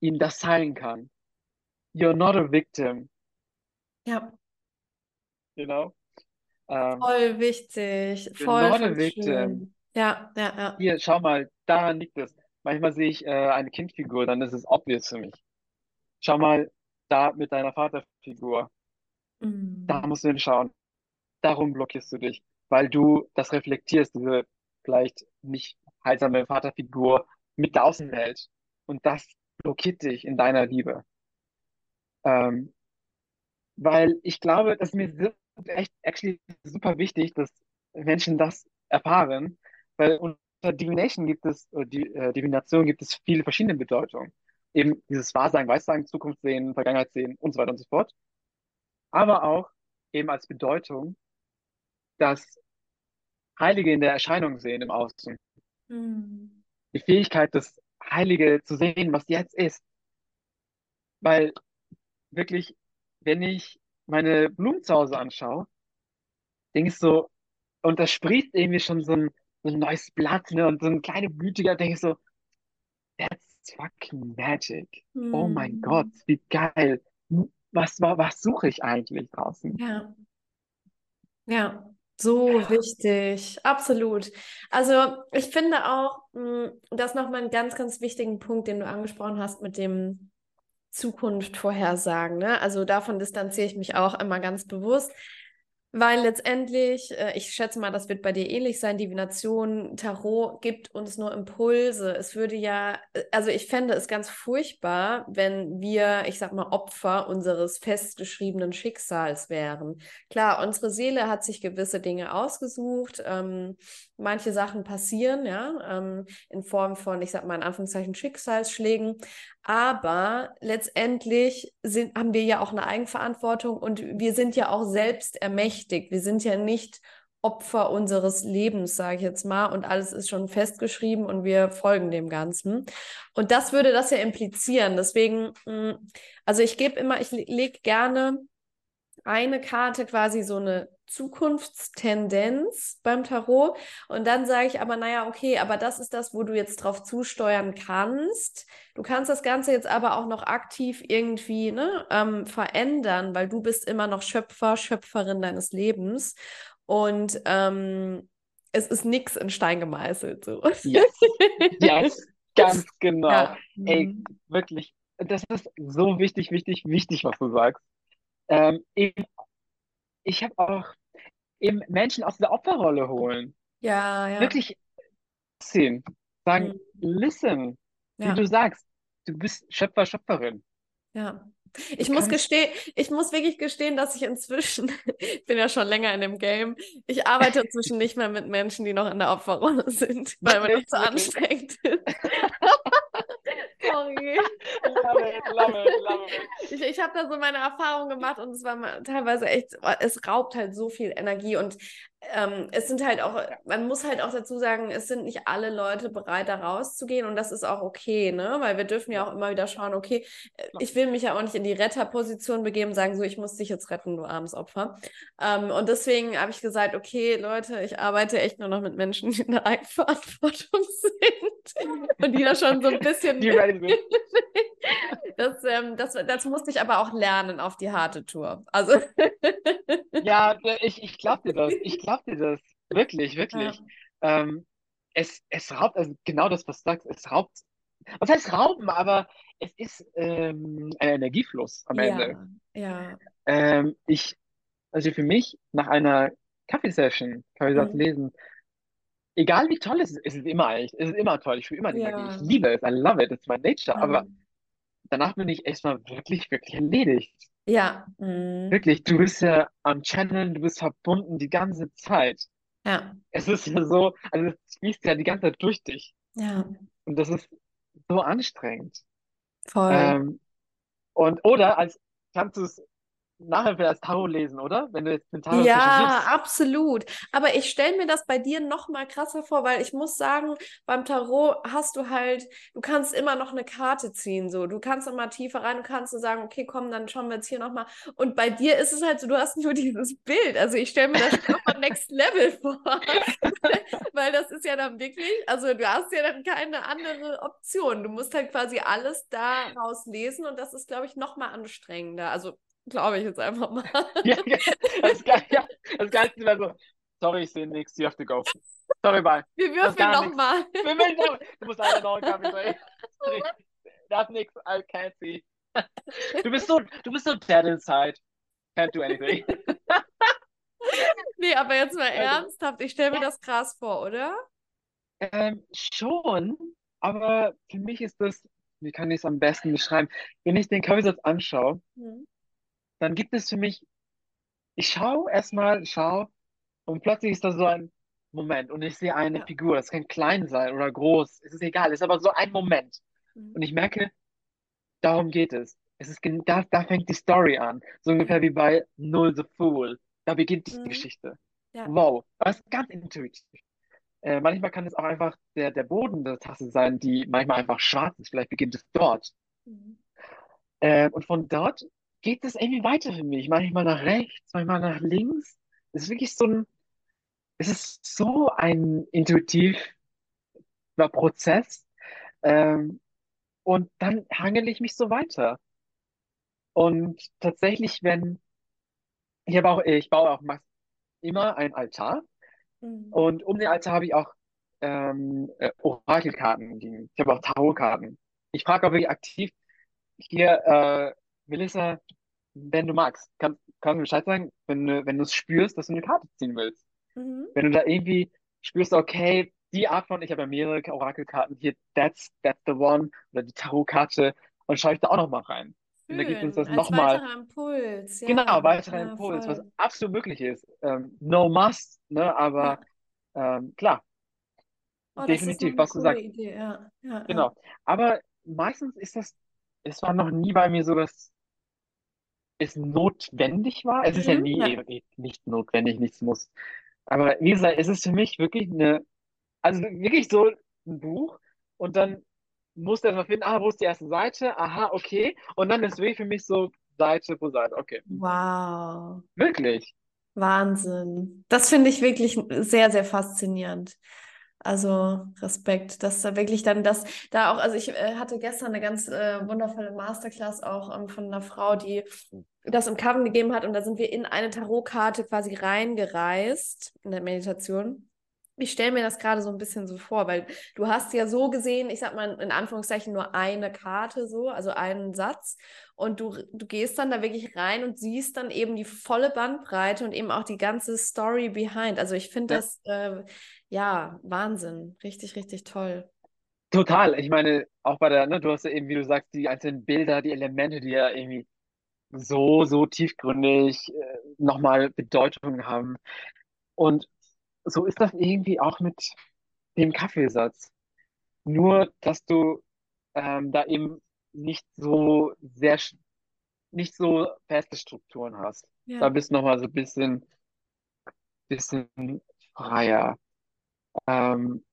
ihn das heilen kann. You're not a victim, Ja, you know? Ähm, voll wichtig, you're voll, not a voll victim. schön. Ja, ja, ja. Hier, schau mal, daran liegt es. Manchmal sehe ich äh, eine Kindfigur, dann ist es obvious für mich. Schau mal, da mit deiner Vaterfigur, da Mm. musst du hinschauen. Darum blockierst du dich, weil du das reflektierst, diese vielleicht nicht heilsame Vaterfigur mit der Außenwelt. Und das blockiert dich in deiner Liebe. Ähm, weil ich glaube, das ist mir echt actually super wichtig, dass Menschen das erfahren, weil unter Divination gibt es, die, äh, Divination gibt es viele verschiedene Bedeutungen. Eben dieses Wahrsagen, Weissagen, Zukunft sehen, Vergangenheit sehen und so weiter und so fort. Aber auch eben als Bedeutung, dass Heilige in der Erscheinung sehen im Außen. Mm. Die Fähigkeit, das Heilige zu sehen, was jetzt ist. Weil wirklich, wenn ich meine Blumen zu Hause anschaue, denke ich so, und da sprießt irgendwie schon so ein, so ein neues Blatt, ne, und so ein kleiner Blütiger, denke ich so, that's fucking magic. Oh mein Gott, Mm. wie geil. Was, wa- was suche ich eigentlich draußen? Ja, ja, so wichtig, absolut. Also ich finde auch, mh, das nochmal einen ganz, ganz wichtigen Punkt, den du angesprochen hast mit dem Zukunft vorhersagen, ne? Also davon distanziere ich mich auch immer ganz bewusst, weil letztendlich, äh, ich schätze mal, das wird bei dir ähnlich sein, Divination, Tarot gibt uns nur Impulse. Es würde ja, äh, also ich fände es ganz furchtbar, wenn wir, ich sag mal, Opfer unseres festgeschriebenen Schicksals wären. Klar, unsere Seele hat sich gewisse Dinge ausgesucht, ähm, manche Sachen passieren, ja, ähm, in Form von, ich sag mal, in Anführungszeichen Schicksalsschlägen. Aber letztendlich sind, haben wir ja auch eine Eigenverantwortung und wir sind ja auch selbst ermächtigt. Wir sind ja nicht Opfer unseres Lebens, sage ich jetzt mal, und alles ist schon festgeschrieben und wir folgen dem Ganzen. Und das würde das ja implizieren. Deswegen, mh, also ich gebe immer, ich lege gerne eine Karte quasi so eine Zukunftstendenz beim Tarot und dann sage ich aber, naja, okay, aber das ist das, wo du jetzt drauf zusteuern kannst. Du kannst das Ganze jetzt aber auch noch aktiv irgendwie ne, ähm, verändern, weil du bist immer noch Schöpfer, Schöpferin deines Lebens und ähm, es ist nichts in Stein gemeißelt. So. Yes, *laughs* yes, ganz genau. Ja. Ey, Mhm. wirklich, das ist so wichtig, wichtig, wichtig, was du sagst. Ähm, eben, ich habe auch eben Menschen aus der Opferrolle holen. Ja, ja. Wirklich sehen, sagen, Mhm. listen, wie Ja. du sagst, du bist Schöpfer, Schöpferin. Ja. Du Ich muss gestehen, ich muss wirklich gestehen, dass ich inzwischen, *laughs* ich bin ja schon länger in dem Game, ich arbeite inzwischen nicht mehr mit Menschen, die noch in der Opferrolle sind, weil mir das *laughs* zu anstrengend ist. *laughs* Sorry. Love it, love it, love it. Ich, ich habe da so meine Erfahrung gemacht und es war mal teilweise echt, es raubt halt so viel Energie und ähm, es sind halt auch, man muss halt auch dazu sagen, es sind nicht alle Leute bereit, da rauszugehen und das ist auch okay, ne? Weil wir dürfen ja auch immer wieder schauen, okay, äh, ich will mich ja auch nicht in die Retterposition begeben, sagen so, ich muss dich jetzt retten, du armes Opfer. Ähm, und deswegen habe ich gesagt, okay, Leute, ich arbeite echt nur noch mit Menschen, die in der Eigenverantwortung *laughs* sind *laughs* und die da schon so ein bisschen Die *laughs* das, ähm, das, das musste ich aber auch lernen auf die harte Tour. Also, Ja, ich, ich glaub dir das. Ich glaub dir das. Wirklich, ja, wirklich. Ähm, es, es raubt, also genau das, was du sagst, es raubt. Was heißt rauben? Aber es ist ähm, ein Energiefluss am Ende. ja, ja. Ähm, ich, also für mich, nach einer Kaffeesession, Kaffeesatz Mhm. lesen, egal wie toll es ist, es ist immer eigentlich, es ist immer toll. Ich fühle immer die Magie. Ich Ja, liebe es. I love it. It's my nature. Aber ja, danach bin ich erstmal wirklich, wirklich erledigt. ja, mhm. Wirklich, du bist ja am Channeln, du bist verbunden die ganze Zeit. ja, Es ist ja so, also es fließt ja die ganze Zeit durch dich. ja, Und das ist so anstrengend. voll. Ähm, und oder als kannst du es nachher vielleicht Tarot lesen, oder? Wenn du jetzt den Tarot Ja, absolut. Aber ich stelle mir das bei dir noch mal krasser vor, weil ich muss sagen, beim Tarot hast du halt, du kannst immer noch eine Karte ziehen, so. Du kannst immer tiefer rein, du kannst so sagen, okay, komm, dann schauen wir jetzt hier noch mal. Und bei dir ist es halt so, du hast nur *laughs* dieses Bild. Also ich stelle mir das schon mal Next Level *laughs* vor, *laughs* weil das ist ja dann wirklich, also du hast ja dann keine andere Option. Du musst halt quasi alles daraus lesen und das ist, glaube ich, noch mal anstrengender. Also Glaube ich jetzt einfach mal. *laughs* ja, ja, das, Geil, ja, das Geilste wäre so, sorry, ich sehe nichts, you have to go. Sorry, bye. *laughs* Wir würfeln nochmal. Wir würfeln noch. Du musst einen Kaffee trinken. *laughs* Das nichts, I can't see. Du bist so, du bist so dead inside. Can't do anything. nee, aber jetzt mal ernsthaft, ich stelle mir das krass vor, oder? Ähm, schon, aber für mich ist das, wie kann ich es am besten beschreiben? Wenn ich den Kaffeesatz anschaue, hm dann gibt es für mich, ich schaue erstmal, schaue und plötzlich ist da so ein Moment und ich sehe eine ja. Figur. Das kann klein sein oder groß, es ist egal, es ist aber so ein Moment. Mhm. Und ich merke, darum geht es. Es ist da, da fängt die Story an. So ungefähr wie bei Null the Fool. Da beginnt die mhm. Geschichte. Ja. Wow, das ist ganz intuitiv. Äh, manchmal kann es auch einfach der, der Boden der Tasse sein, die manchmal einfach schwarz ist. Vielleicht beginnt es dort. Mhm. Äh, und von dort geht es irgendwie weiter für mich. Manchmal nach rechts, manchmal nach links. Es ist wirklich so ein, es ist so ein intuitiver Prozess. Ähm, und dann hangele ich mich so weiter. Und tatsächlich, wenn, ich habe auch, ich baue auch immer einen Altar. Mhm. Und um den Altar habe ich auch ähm, äh, Orakelkarten liegen. Ich habe auch Tarotkarten. Ich frage auch wirklich aktiv hier, äh, Melissa, wenn du magst, kann, kannst du Bescheid sagen, wenn, wenn du es spürst, dass du eine Karte ziehen willst. Mhm. Wenn du da irgendwie spürst, okay, die Art von, ich habe ja mehrere Orakelkarten hier, that's, that's the one, oder die Tarotkarte, und schaue ich da auch noch mal rein. Schön. Und da gibt uns das nochmal. Weiterer Impuls. Ja. Genau, weiterer ja, Impuls, voll. was absolut möglich ist. Ähm, no must, ne, aber ja. ähm, klar. Oh, Definitiv, was du sagst. Idee. Ja. genau. Aber meistens ist das, es war noch nie bei mir so, dass es notwendig war. Es ist ja mhm, nie ja. nicht notwendig, nichts muss. Aber wie gesagt, es ist für mich wirklich eine, also wirklich so ein Buch und dann musst du erstmal finden, ah, wo ist die erste Seite? Aha, okay. Und dann ist wirklich für mich so Seite pro Seite, okay. Wow. Wirklich. Wahnsinn. Das finde ich wirklich sehr, sehr faszinierend. Also Respekt, dass da wirklich dann das, da auch, also ich äh, hatte gestern eine ganz äh, wundervolle Masterclass auch ähm, von einer Frau, die das im Coven gegeben hat und da sind wir in eine Tarotkarte quasi reingereist in der Meditation. Ich stelle mir das gerade so ein bisschen so vor, weil du hast ja so gesehen, ich sag mal in Anführungszeichen nur eine Karte so, also einen Satz und du, du gehst dann da wirklich rein und siehst dann eben die volle Bandbreite und eben auch die ganze Story behind. Also ich finde ja. das äh, ja, Wahnsinn. Richtig, richtig toll. Total. Ich meine, auch bei der, ne, du hast ja eben, wie du sagst, die einzelnen Bilder, die Elemente, die ja irgendwie so, so tiefgründig äh, nochmal Bedeutung haben. Und so ist das irgendwie auch mit dem Kaffeesatz. Nur, dass du ähm, da eben nicht so sehr, nicht so feste Strukturen hast. Ja. Da bist du nochmal so ein bisschen, bisschen freier. Ähm,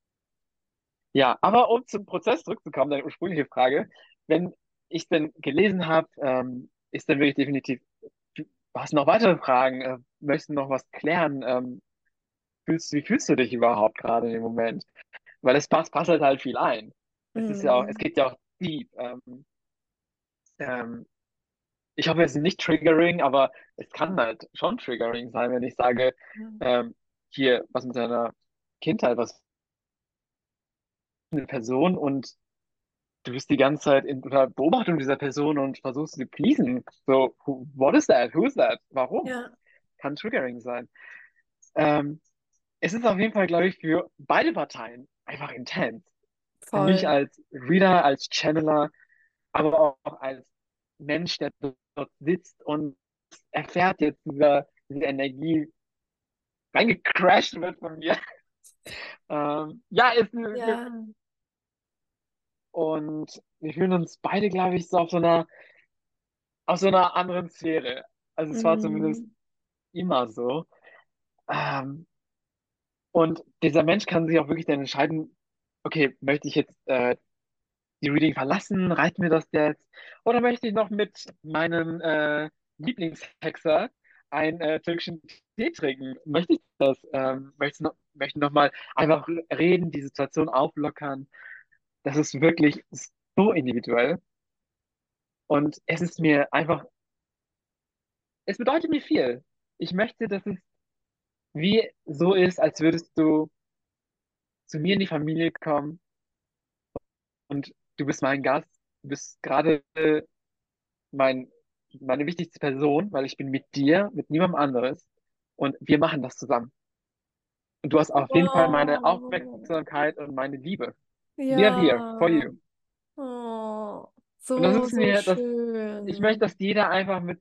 ja, aber um zum Prozess zurückzukommen, deine ursprüngliche Frage, wenn ich denn gelesen habe, ähm, ist dann wirklich definitiv, hast du noch weitere Fragen, äh, möchtest du noch was klären? Ähm, fühlst, wie fühlst du dich überhaupt gerade in dem Moment? Weil es passt, passt halt, halt viel ein. Es ist ja auch, es mhm. geht ja auch deep. Ähm, ähm, ich hoffe, es ist nicht triggering, aber es kann halt schon triggering sein, wenn ich sage, ähm, hier, was mit deiner Kindheit, was eine Person und du bist die ganze Zeit in Beobachtung dieser Person und versuchst sie zu pleasen. So, who, what is that? Who is that? Warum? Ja. Kann triggering sein. Ähm, es ist auf jeden Fall, glaube ich, für beide Parteien einfach intens. Voll. Für mich als Reader, als Channeler, aber auch als Mensch, der dort sitzt und erfährt jetzt diese, diese Energie reingecrashed wird von mir. *laughs* ähm, ja, ist ja. Und wir fühlen uns beide, glaube ich, so auf so einer, auf so einer anderen Sphäre. Also es war zumindest Mhm. immer so. Ähm, und dieser Mensch kann sich auch wirklich dann entscheiden, okay, möchte ich jetzt äh, die Reading verlassen? Reicht mir das jetzt? Oder möchte ich noch mit meinem äh, Lieblingshexer einen äh, türkischen Tee trinken? Möchte ich das? Ähm, möchte noch, möchte noch mal einfach reden, die Situation auflockern? Das ist wirklich so individuell. Und es ist mir einfach, es bedeutet mir viel. Ich möchte, dass es wie so ist, als würdest du zu mir in die Familie kommen und du bist mein Gast, du bist gerade mein, meine wichtigste Person, weil ich bin mit dir, mit niemandem anderes und wir machen das zusammen. Und du hast auf jeden Fall meine Oh, Aufmerksamkeit und meine Liebe. We are here for ja. you. Oh, Und das so, ist so mir, das, ich möchte, schön. dass jeder einfach mit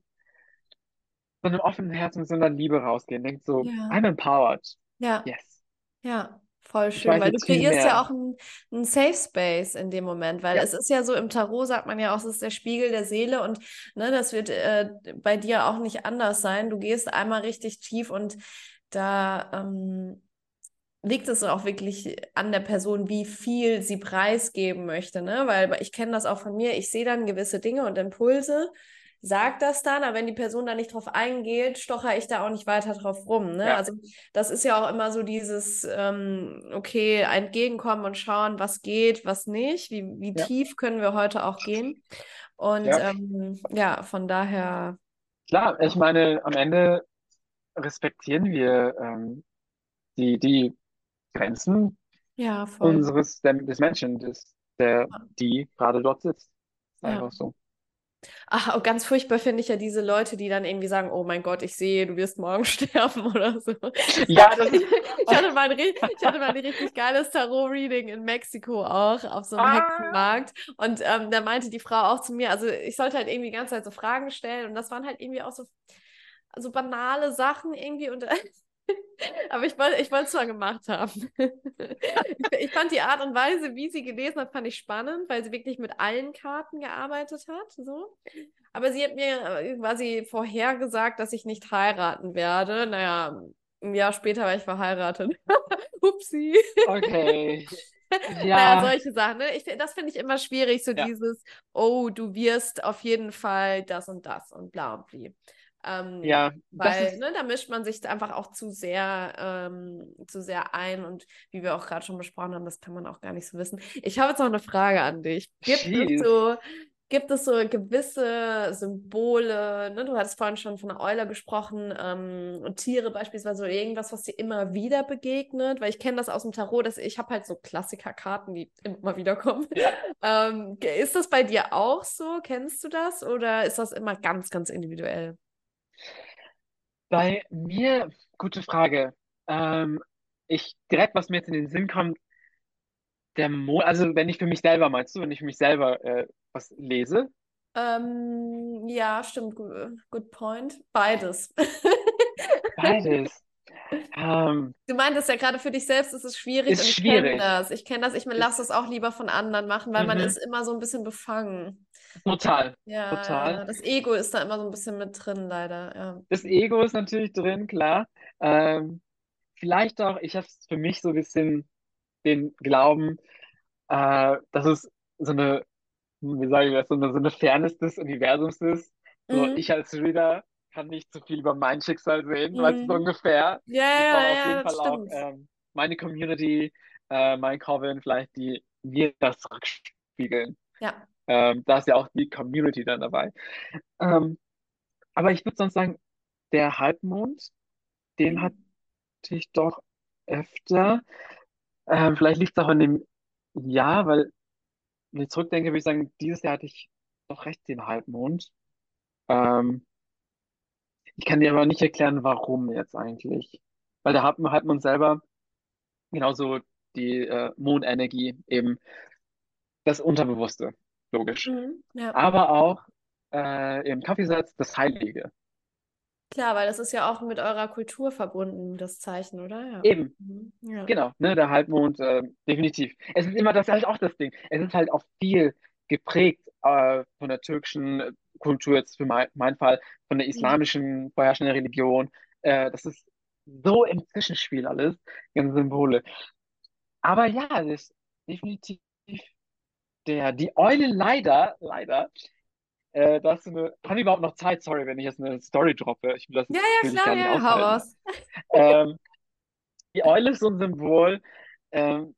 so einem offenen Herzen, mit so einer Liebe rausgehen, denkt so, Ja, I'm empowered. ja, Yes. ja, voll schön, weil du kreierst ja auch einen, einen Safe Space in dem Moment, weil Ja, es ist ja so im Tarot, sagt man ja auch, es ist der Spiegel der Seele und ne, das wird äh, bei dir auch nicht anders sein. Du gehst einmal richtig tief und da ähm, liegt es auch wirklich an der Person, wie viel sie preisgeben möchte, ne? Weil ich kenne das auch von mir, ich sehe dann gewisse Dinge und Impulse, sag das dann, aber wenn die Person da nicht drauf eingeht, stocher ich da auch nicht weiter drauf rum, ne? ja, Also das ist ja auch immer so dieses, ähm, okay, entgegenkommen und schauen, was geht, was nicht, wie, wie ja, tief können wir heute auch gehen. Und ja. ähm, ja, von daher, Klar, ich meine, am Ende respektieren wir ähm, die, die Grenzen ja, unseres, des Menschen, des, der, die gerade dort sitzt. Ist einfach so. Ach, und ganz furchtbar finde ich ja diese Leute, die dann irgendwie sagen, oh mein Gott, ich sehe, du wirst morgen *laughs* sterben oder so. Ja, das *laughs* Ich, hatte mal ein, *laughs* ich hatte mal ein richtig geiles Tarot-Reading in Mexiko auch, auf so einem Ah, Hexenmarkt. Und ähm, da meinte die Frau auch zu mir, also ich sollte halt irgendwie die ganze Zeit so Fragen stellen und das waren halt irgendwie auch so, so banale Sachen irgendwie und aber ich wollte ich es mal gemacht haben. *laughs* Ich, fand die Art und Weise, wie sie gelesen hat, fand ich spannend, weil sie wirklich mit allen Karten gearbeitet hat. So. Aber sie hat mir äh, quasi vorhergesagt, dass ich nicht heiraten werde. Naja, ein Jahr später war ich verheiratet. *laughs* Upsi. okay. *laughs* Naja, Ja, solche Sachen. Ne? Ich, das finde ich immer schwierig, so ja, dieses, oh, du wirst auf jeden Fall das und das und bla und bli. Ähm, ja, weil, ne, da mischt man sich einfach auch zu sehr, ähm, zu sehr ein und wie wir auch gerade schon besprochen haben, das kann man auch gar nicht so wissen. Ich habe jetzt noch eine Frage an dich. Gibt es Schieß. so, gibt es so gewisse Symbole, ne? Du hattest vorhin schon von der Eule gesprochen, ähm, Tiere beispielsweise oder irgendwas, was dir immer wieder begegnet, weil ich kenne das aus dem Tarot, dass ich habe halt so Klassikerkarten, die immer wieder kommen. Ja, Ähm, ist das bei dir auch so? Kennst du das oder ist das immer ganz, ganz individuell? Bei mir, gute Frage. Ähm, ich, direkt, was mir jetzt in den Sinn kommt, der Mond, also wenn ich für mich selber meinst du, wenn ich für mich selber äh, was lese, Ähm, ja, stimmt, gu- good point. Beides. *laughs* beides. Ähm, Du meintest ja gerade für dich selbst ist es schwierig ist und ich kenne schwierig. das. Ich kenne das, ich lasse Ist, das auch lieber von anderen machen, weil man ist mhm, immer so ein bisschen befangen. Total, total. Ja, das Ego ist da immer so ein bisschen mit drin, leider. Ja. Das Ego ist natürlich drin, klar. Ähm, vielleicht auch, ich habe für mich so ein bisschen den Glauben, äh, dass es so eine, wie sage ich das, so eine, so eine Fairness des Universums ist. So, Mhm. ich als Reader kann nicht zu viel über mein Schicksal sehen, weißt du, so Mhm. ungefähr. Ja, ja, ja, jeden das Fall auch stimmt. ähm, meine Community, äh, mein Coven vielleicht, die mir das zurückspiegeln. Ja. Ähm, da ist ja auch die Community dann dabei. Ähm, aber ich würde sonst sagen, der Halbmond, den hatte ich doch öfter. Ähm, vielleicht liegt es auch an dem Jahr, weil wenn ich zurückdenke, würde ich sagen, dieses Jahr hatte ich doch recht den Halbmond. Ähm, ich kann dir aber nicht erklären, warum jetzt eigentlich. Weil der Halb- Halbmond selber, genauso die äh, Mondenergie, eben das Unterbewusste, logisch. Mhm. Ja. Aber auch äh, im Kaffeesatz das Heilige. Klar, weil das ist ja auch mit eurer Kultur verbunden, das Zeichen, oder? Ja. Eben, Mhm. Ja. genau, ne, der Halbmond, äh, definitiv. Es ist immer das halt auch das Ding. Es ist halt auch viel geprägt äh, von der türkischen Kultur jetzt für mein, meinen Fall, von der Mhm. islamischen vorherrschenden Religion. Äh, das ist so im Zwischenspiel alles, ganzen Symbole. Aber ja, das ist definitiv der, die Eule leider, leider, äh, das ist eine, haben wir überhaupt noch Zeit? Sorry, wenn ich jetzt eine Story droppe. Ich will das Ja, ja, klar, ja, hau raus. Ähm, die Eule ist so ein Symbol. Ähm,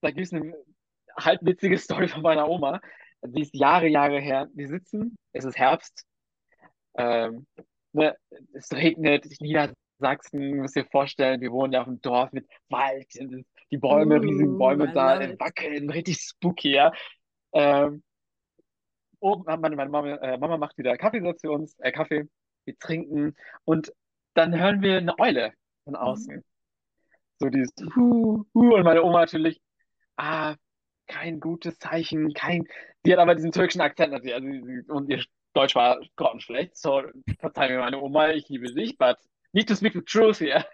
da gibt es eine halbwitzige Story von meiner Oma. Die ist Jahre, Jahre her. Wir sitzen, es ist Herbst, ähm, ne, es regnet, Niedersachsen, müsst ihr vorstellen, wir wohnen ja auf dem Dorf mit Wald, die Bäume, riesigen Bäume da, wackeln, richtig spooky, ja. Ähm, oben hat meine, meine Mama, äh, Mama macht wieder Kaffeesatz uns, äh, Kaffee, wir trinken und dann hören wir eine Eule von Mhm. außen. So dieses Hu, Hu und meine Oma natürlich, ah, kein gutes Zeichen, kein. Sie hat aber diesen türkischen Akzent natürlich, also sie, und ihr Deutsch war grottenschlecht. So, verzeih mir meine Oma, ich liebe dich, but need to speak the truth here.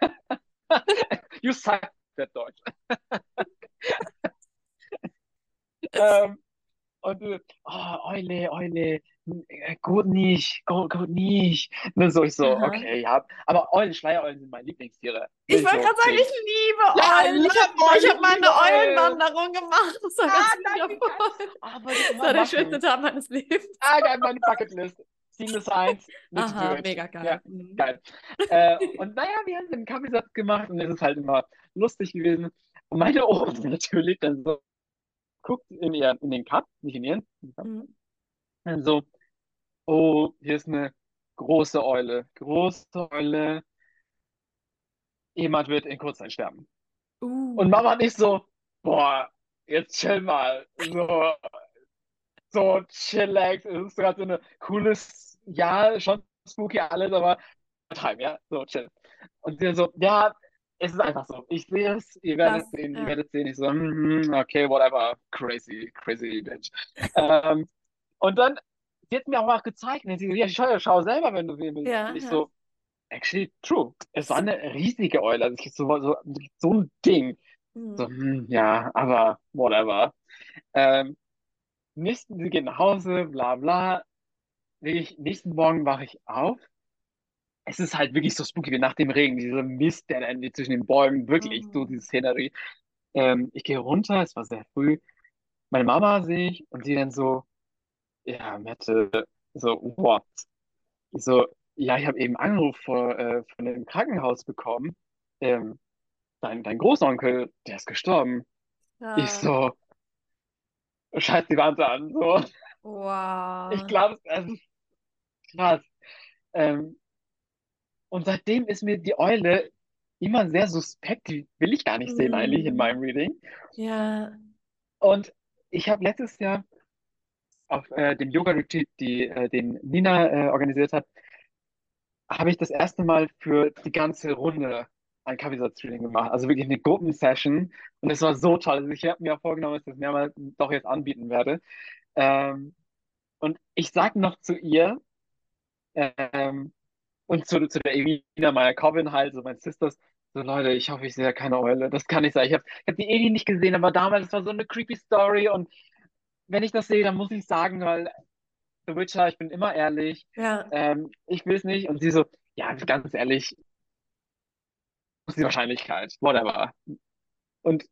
*laughs* You suck at Deutsch. *laughs* Ähm, und oh, Eule, Eule, äh, gut nicht, gut, gut nicht. Ne, so ich so, Aha. okay, ja. Aber Eulen, Schleiereulen sind meine Lieblingstiere. Ich wollte so, gerade sagen, ich liebe Ja, Eulen. Ich habe ich hab mal ich liebe eine Eulen. Eulenwanderung gemacht. Das war Ah, ganz wundervoll. Ah, ich Das war der machen. schönste Tag meines Lebens. Ah, geil, meine Bucketlist. Seamless 1, need to do Aha, mega Ja, geil. Mhm. geil. Äh, und naja, wir haben einen Kaffeesatz gemacht und es ist halt immer lustig gewesen. Und meine Oma natürlich dann so guckt in, ihr, in den Cup, nicht in ihren, Cup, Mhm. dann so, oh, hier ist eine große Eule. Große Eule. Jemand wird in Kurzzeit sterben. Und Uh. Mama nicht so, boah, jetzt chill mal. So, so chillax. Es ist gerade so ein cooles, ja, schon spooky alles, aber Time, ja, so chill. Und sie so, ja, es ist einfach so. Ich sehe es, ihr werdet Krass, sehen, ihr ja. werdet sehen. Ich so, mhm, okay, whatever, crazy, crazy bitch. ähm, und dann, sie hat mir auch gezeigt, und sie so, ja, schau, schau selber, wenn du willst. Ja, Und ich ja. so, actually, true. Es war eine riesige Eule, also ich so, so, so ein Ding. So, Mhm. hm, ja, aber whatever. Ähm, nächsten, sie geht nach Hause, bla bla. Wirklich, nächsten Morgen wache ich auf. Es ist halt wirklich so spooky wie nach dem Regen, dieser Mist, der dann zwischen den Bäumen, wirklich so Mhm. diese Szenerie. Ähm, ich gehe runter, es war sehr früh. Meine Mama sehe ich und sie dann so, ja, Mette, so, what? Ich so, ja, ich habe eben einen Anruf vor, äh, von dem Krankenhaus bekommen. Ähm, dein, dein Großonkel, der ist gestorben. Ich Ja. so, scheiß die Wand an, so. Ich Wow. glaube, es ist krass. Ähm, und seitdem ist mir die Eule immer sehr suspekt. Die will ich gar nicht sehen eigentlich in Mhm. meinem Reading. Ja. Und ich habe letztes Jahr auf äh, dem Yoga-Retreat, die, äh, den Nina äh, organisiert hat, habe ich das erste Mal für die ganze Runde ein Kaffeesatz-Reading gemacht. Also wirklich eine Gruppensession. Und es war so toll. Also ich habe mir vorgenommen, dass ich das mehrmals doch jetzt anbieten werde. Ähm, und ich sage noch zu ihr, ähm, und zu, zu der Elina, meiner Coven halt, so mein Sisters, so Leute, ich hoffe, ich sehe keine Eule. Das kann nicht sein. Ich habe ich hab die Eli nicht gesehen, aber damals, das war so eine creepy Story und wenn ich das sehe, dann muss ich sagen, weil The Witcher, ich bin immer ehrlich, Ja. ähm, ich will es nicht. Und sie so, ja, ganz ehrlich, die Wahrscheinlichkeit? Whatever. Und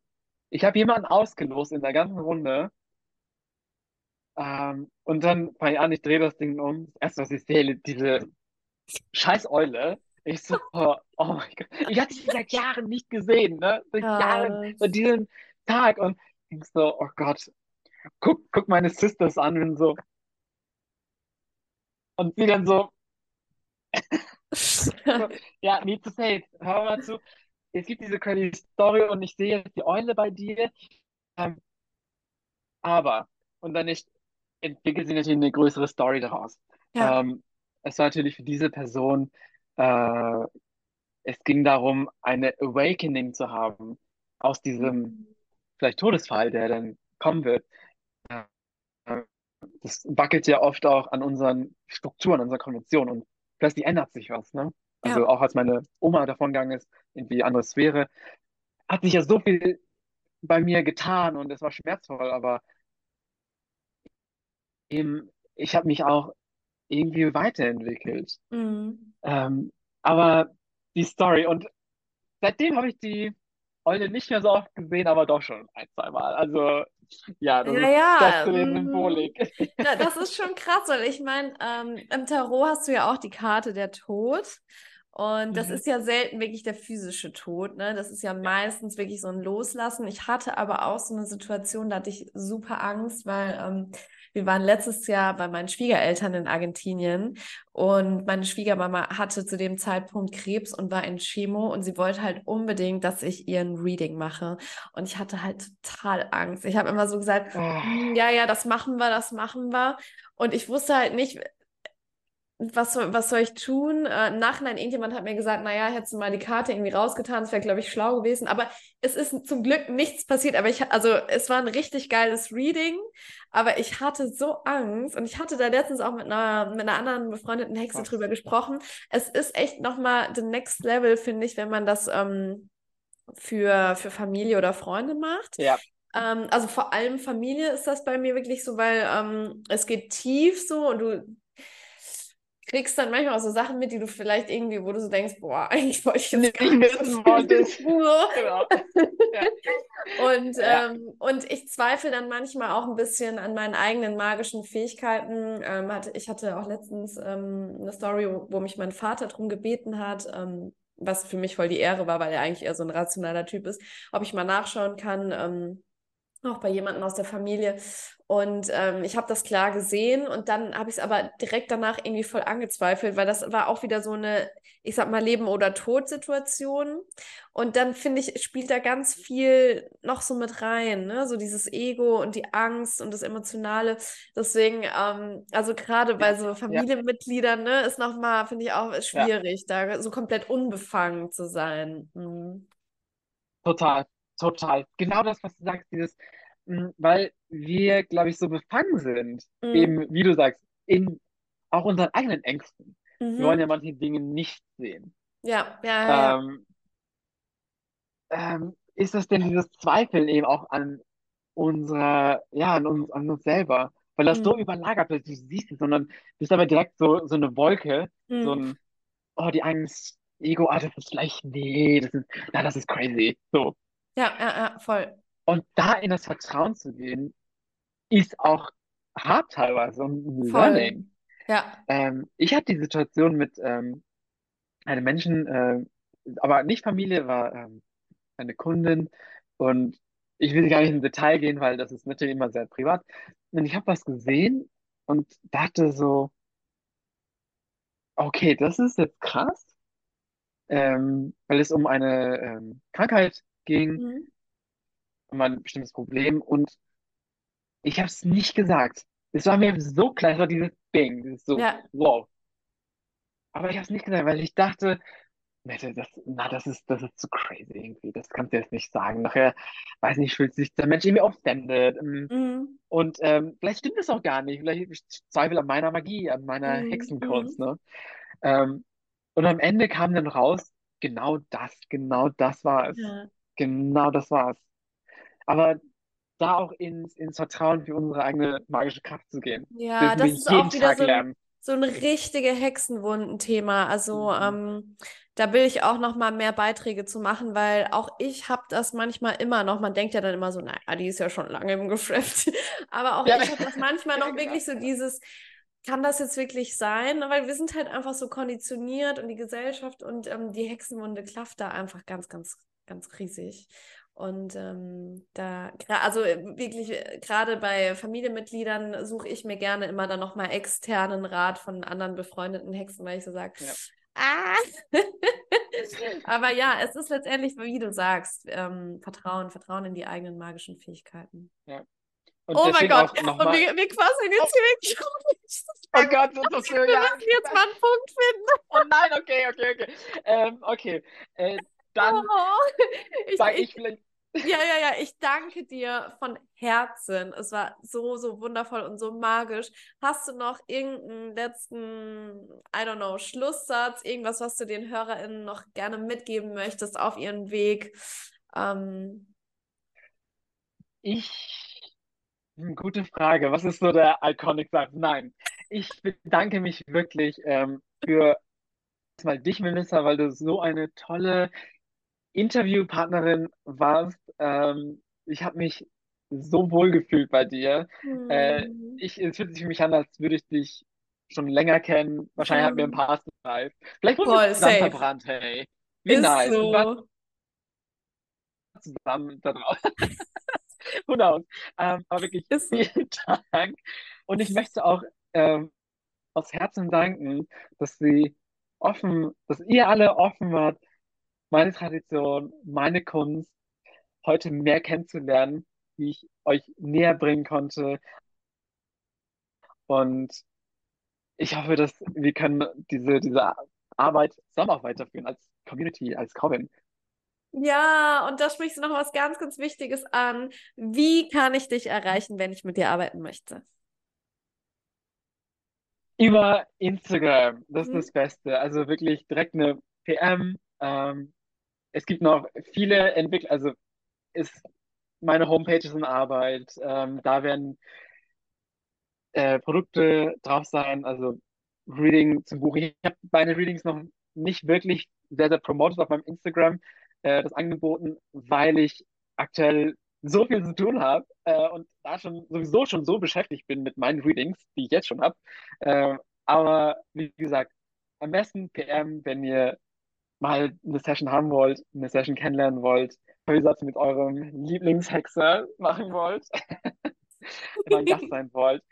ich habe jemanden ausgelost in der ganzen Runde. Ähm, und dann fange ich an, ich drehe das Ding um. Das erste, was ich sehe, diese scheiß Eule. Ich so, oh, oh mein Gott. Ich hatte sie seit Jahren nicht gesehen, ne? Seit Jahren, seit diesem Tag. Und ich so, oh Gott, guck, guck meine Sisters an und so. Und sie dann so, *laughs* ja, need to say it. Hör mal zu. Es gibt diese crazy Story und ich sehe jetzt die Eule bei dir. Ähm, aber, und dann nicht, entwickelt sie natürlich eine größere Story daraus. Ja. Ähm, es war natürlich für diese Person, äh, es ging darum, eine Awakening zu haben aus diesem Mhm. vielleicht Todesfall, der dann kommen wird. Äh, Das wackelt ja oft auch an unseren Strukturen, an unseren Konventionen und plötzlich ändert sich was, ne? Also Ja. auch als meine Oma davongegangen ist, irgendwie andere Sphäre, hat sich ja so viel bei mir getan und es war schmerzvoll, aber eben, ich habe mich auch irgendwie weiterentwickelt. Mhm. Ähm, aber die Story und seitdem habe ich die Eule nicht mehr so oft gesehen, aber doch schon ein, zwei Mal. Also ja, das Ja, ist das ja, zu der mm, Symbolik. da- das ist schon krass, weil ich meine, ähm, im Tarot hast du ja auch die Karte der Tod. Und das Mhm. ist ja selten wirklich der physische Tod, ne? Das ist ja Ja. meistens wirklich so ein Loslassen. Ich hatte aber auch so eine Situation, da hatte ich super Angst, weil ähm, wir waren letztes Jahr bei meinen Schwiegereltern in Argentinien und meine Schwiegermama hatte zu dem Zeitpunkt Krebs und war in Chemo und sie wollte halt unbedingt, dass ich ihren Reading mache. Und ich hatte halt total Angst. Ich habe immer so gesagt, Oh, "Hm, ja, ja, das machen wir, das machen wir. Und ich wusste halt nicht, was soll, was soll ich tun? Äh, im Nachhinein, irgendjemand hat mir gesagt, naja, hättest du mal die Karte irgendwie rausgetan, das wäre, glaube ich, schlau gewesen. Aber es ist zum Glück nichts passiert. Aber ich, also es war ein richtig geiles Reading, aber ich hatte so Angst und ich hatte da letztens auch mit einer, mit einer anderen befreundeten Hexe krass. drüber gesprochen. Es ist echt nochmal the next level, finde ich, wenn man das ähm, für, für Familie oder Freunde macht. Ja, Ähm, also vor allem Familie ist das bei mir wirklich so, weil ähm, es geht tief so und du kriegst dann manchmal auch so Sachen mit, die du vielleicht irgendwie, wo du so denkst, boah, *laughs* eigentlich wollte ich jetzt nicht wissen wolltest. *laughs* so. Genau. Ja. Und, Ja. ähm, und ich zweifle dann manchmal auch ein bisschen an meinen eigenen magischen Fähigkeiten. Ähm, hatte, ich hatte auch letztens ähm, eine Story, wo, mich mein Vater darum gebeten hat, ähm, was für mich voll die Ehre war, weil er eigentlich eher so ein rationaler Typ ist, ob ich mal nachschauen kann, ähm, auch bei jemandem aus der Familie. Und ähm, ich habe das klar gesehen und dann habe ich es aber direkt danach irgendwie voll angezweifelt, weil das war auch wieder so eine, ich sag mal, Leben- oder Tod-Situation. Und dann finde ich, spielt da ganz viel noch so mit rein, ne? So dieses Ego und die Angst und das Emotionale. Deswegen, ähm, also gerade bei Ja, so ja, Familienmitgliedern, ne, ist nochmal, finde ich auch ja, schwierig, da so komplett unbefangen zu sein. Mhm. total, total. Genau das, was du sagst, dieses, mh, weil wir, glaube ich, so befangen sind, Mhm. eben, wie du sagst, in auch unseren eigenen Ängsten. Wir wollen Mhm. ja manche Dinge nicht sehen. Ja, ja, ja. Ähm, ähm, ist das denn dieses Zweifeln eben auch an unserer, ja, an uns, an uns selber? Weil das so Mhm. überlagert wird, du siehst es, sondern bist aber direkt so, so eine Wolke, so Mhm. ein, oh, die Angst, Ego, ah, das ist vielleicht, nee, das ist, na, das ist crazy. So. Ja, ja, ja, voll. Und da in das Vertrauen zu gehen, ist auch hart teilweise und ein Voll. Learning. Ja. Ähm, ich hatte die Situation mit ähm, einem Menschen, äh, aber nicht Familie, war ähm, eine Kundin und ich will gar nicht ins Detail gehen, weil das ist natürlich immer sehr privat. Und ich habe was gesehen und dachte so, okay, das ist jetzt krass, ähm, weil es um eine ähm, Krankheit ging, Mhm. um ein bestimmtes Problem und ich habe es nicht gesagt. Es war mir so klar, es war dieses Bing, dieses so, Ja, wow. Aber ich habe es nicht gesagt, weil ich dachte, Mette, das, na, das ist, das ist zu crazy irgendwie. Das kannst du jetzt nicht sagen. Nachher, weiß nicht, fühlt sich der Mensch irgendwie offended. ähm, mhm. Und ähm, vielleicht stimmt das auch gar nicht. Vielleicht ich zweifle an meiner Magie, an meiner Mhm. Hexenkunst, Mhm. ne? Ähm, und am Ende kam dann raus, genau das, genau das war es. Ja. Genau das war es. Aber da auch ins, ins Vertrauen für unsere eigene magische Kraft zu gehen, Ja, das ist auch wieder Tag so ein, lernen. so ein richtige Hexenwunden-Thema. Also Mhm. ähm, da will ich auch noch mal mehr Beiträge zu machen, weil auch ich habe das manchmal immer noch. Man denkt ja dann immer so, naja, die ist ja schon lange im Geschäft. *laughs* Aber auch Ja, ich habe das manchmal noch *laughs* wirklich so dieses, kann das jetzt wirklich sein? Weil wir sind halt einfach so konditioniert und die Gesellschaft und ähm, die Hexenwunde klafft da einfach ganz, ganz, ganz riesig. Und ähm, da, also äh, wirklich, äh, gerade bei Familienmitgliedern suche ich mir gerne immer dann nochmal externen Rat von anderen befreundeten Hexen, weil ich so sage, Ja. ah! *laughs* Aber ja, es ist letztendlich, wie du sagst, ähm, Vertrauen, Vertrauen in die eigenen magischen Fähigkeiten. Ja. Und Oh mein Gott, und nochmal. wir, wir quasseln jetzt hier wirklich. Oh Gott, das ist so, Wir ja. müssen jetzt mal einen Punkt finden. Oh nein, okay, okay, okay. Ähm, okay. Äh, dann Oh. *laughs* Ich, sage ich, ich vielleicht. Ja, ja, ja, ich danke dir von Herzen. Es war so, so wundervoll und so magisch. Hast du noch irgendeinen letzten, I don't know, Schlusssatz, irgendwas, was du den HörerInnen noch gerne mitgeben möchtest auf ihren Weg? Ähm, Ich. Gute Frage. Was ist so der Iconic Satz? Nein. ich bedanke mich wirklich ähm, für erstmal dich, Melissa, weil du so eine tolle Interviewpartnerin warst. Ähm, ich habe mich so wohl gefühlt bei dir. Äh, Hm. ich, es fühlt sich für mich an, als würde ich dich schon länger kennen. Wahrscheinlich hatten wir ein Hm. Past Life. Vielleicht wurden wir Voll zusammen safe. verbrannt, hey. Wie Ist nice. So. zusammen da drauf. *laughs* Who knows? Ähm, aber wirklich Ist so. vielen *laughs* Dank. Und ich möchte auch ähm, aus Herzen danken, dass sie offen, dass ihr alle offen wart, meine Tradition, meine Kunst heute mehr kennenzulernen, die ich euch näher bringen konnte. Und ich hoffe, dass wir können diese, diese Arbeit zusammen auch weiterführen als Community, als Coven. Ja, und da sprichst du noch was ganz, ganz Wichtiges an. Wie kann ich dich erreichen, wenn ich mit dir arbeiten möchte? Über Instagram, das ist Hm? das Beste. Also wirklich direkt eine PM. Ähm, es gibt noch viele Entwickler, also ist meine Homepage ist in Arbeit. Ähm, da werden äh, Produkte drauf sein, also Reading zum Buch. Ich habe meine Readings noch nicht wirklich sehr, sehr promoted auf meinem Instagram, äh, das angeboten, weil ich aktuell so viel zu tun habe äh, und da schon sowieso schon so beschäftigt bin mit meinen Readings, die ich jetzt schon habe. Äh, aber wie gesagt, am besten PM, wenn ihr mal eine Session haben wollt, eine Session kennenlernen wollt, Hörsatz mit eurem Lieblingshexer machen wollt, ihr ein Gast sein wollt,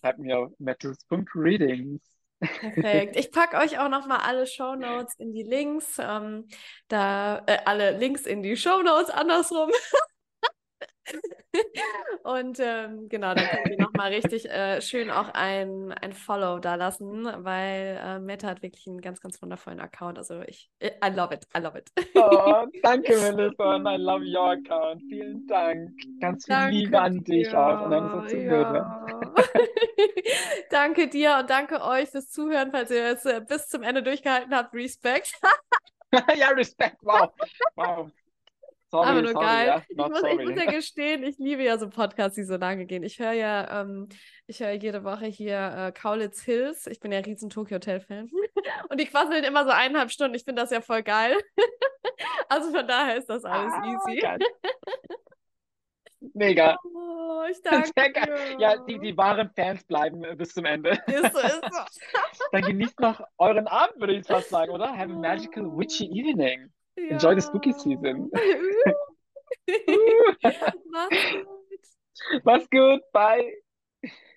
schreibt mir auf matthews.readings. Perfekt. Ich packe euch auch nochmal alle Shownotes in die Links. Ähm, da, äh, alle Links in die Shownotes, andersrum. *laughs* *laughs* Und ähm, genau, dann könnt ihr nochmal richtig äh, schön auch ein, ein Follow da lassen, weil äh, Meta hat wirklich einen ganz, ganz wundervollen Account. Also ich, I love it, I love it. Oh, danke, Melissa, *laughs* and I love your account. Vielen Dank. Ganz viel Liebe Danke an dich auch und an unsere. Zuhörer. *laughs* Danke dir und danke euch fürs Zuhören, falls ihr es äh, bis zum Ende durchgehalten habt. Respekt. ja, Respekt, wow. Wow. Sorry, Aber nur sorry, geil. Ich muss, ich muss ja gestehen, ich liebe ja so Podcasts, die so lange gehen. Ich höre ja, ähm, ich höre jede Woche hier äh, Kaulitz Hills. Ich bin ja riesen Tokyo Hotel-Fan. *laughs* Und die quasseln immer so eineinhalb Stunden. Ich finde das ja voll geil. *laughs* Also von daher ist das alles Ah, easy. geil. *laughs* Mega. Oh, ich danke. Ja, die, die wahren Fans bleiben äh, bis zum Ende. Ist so, ist so. Dann genießt noch euren Abend, würde ich fast sagen, oder? Have a magical witchy evening. Enjoy the spooky season. *laughs* *laughs* Mach's gut. Mach's gut. Bye.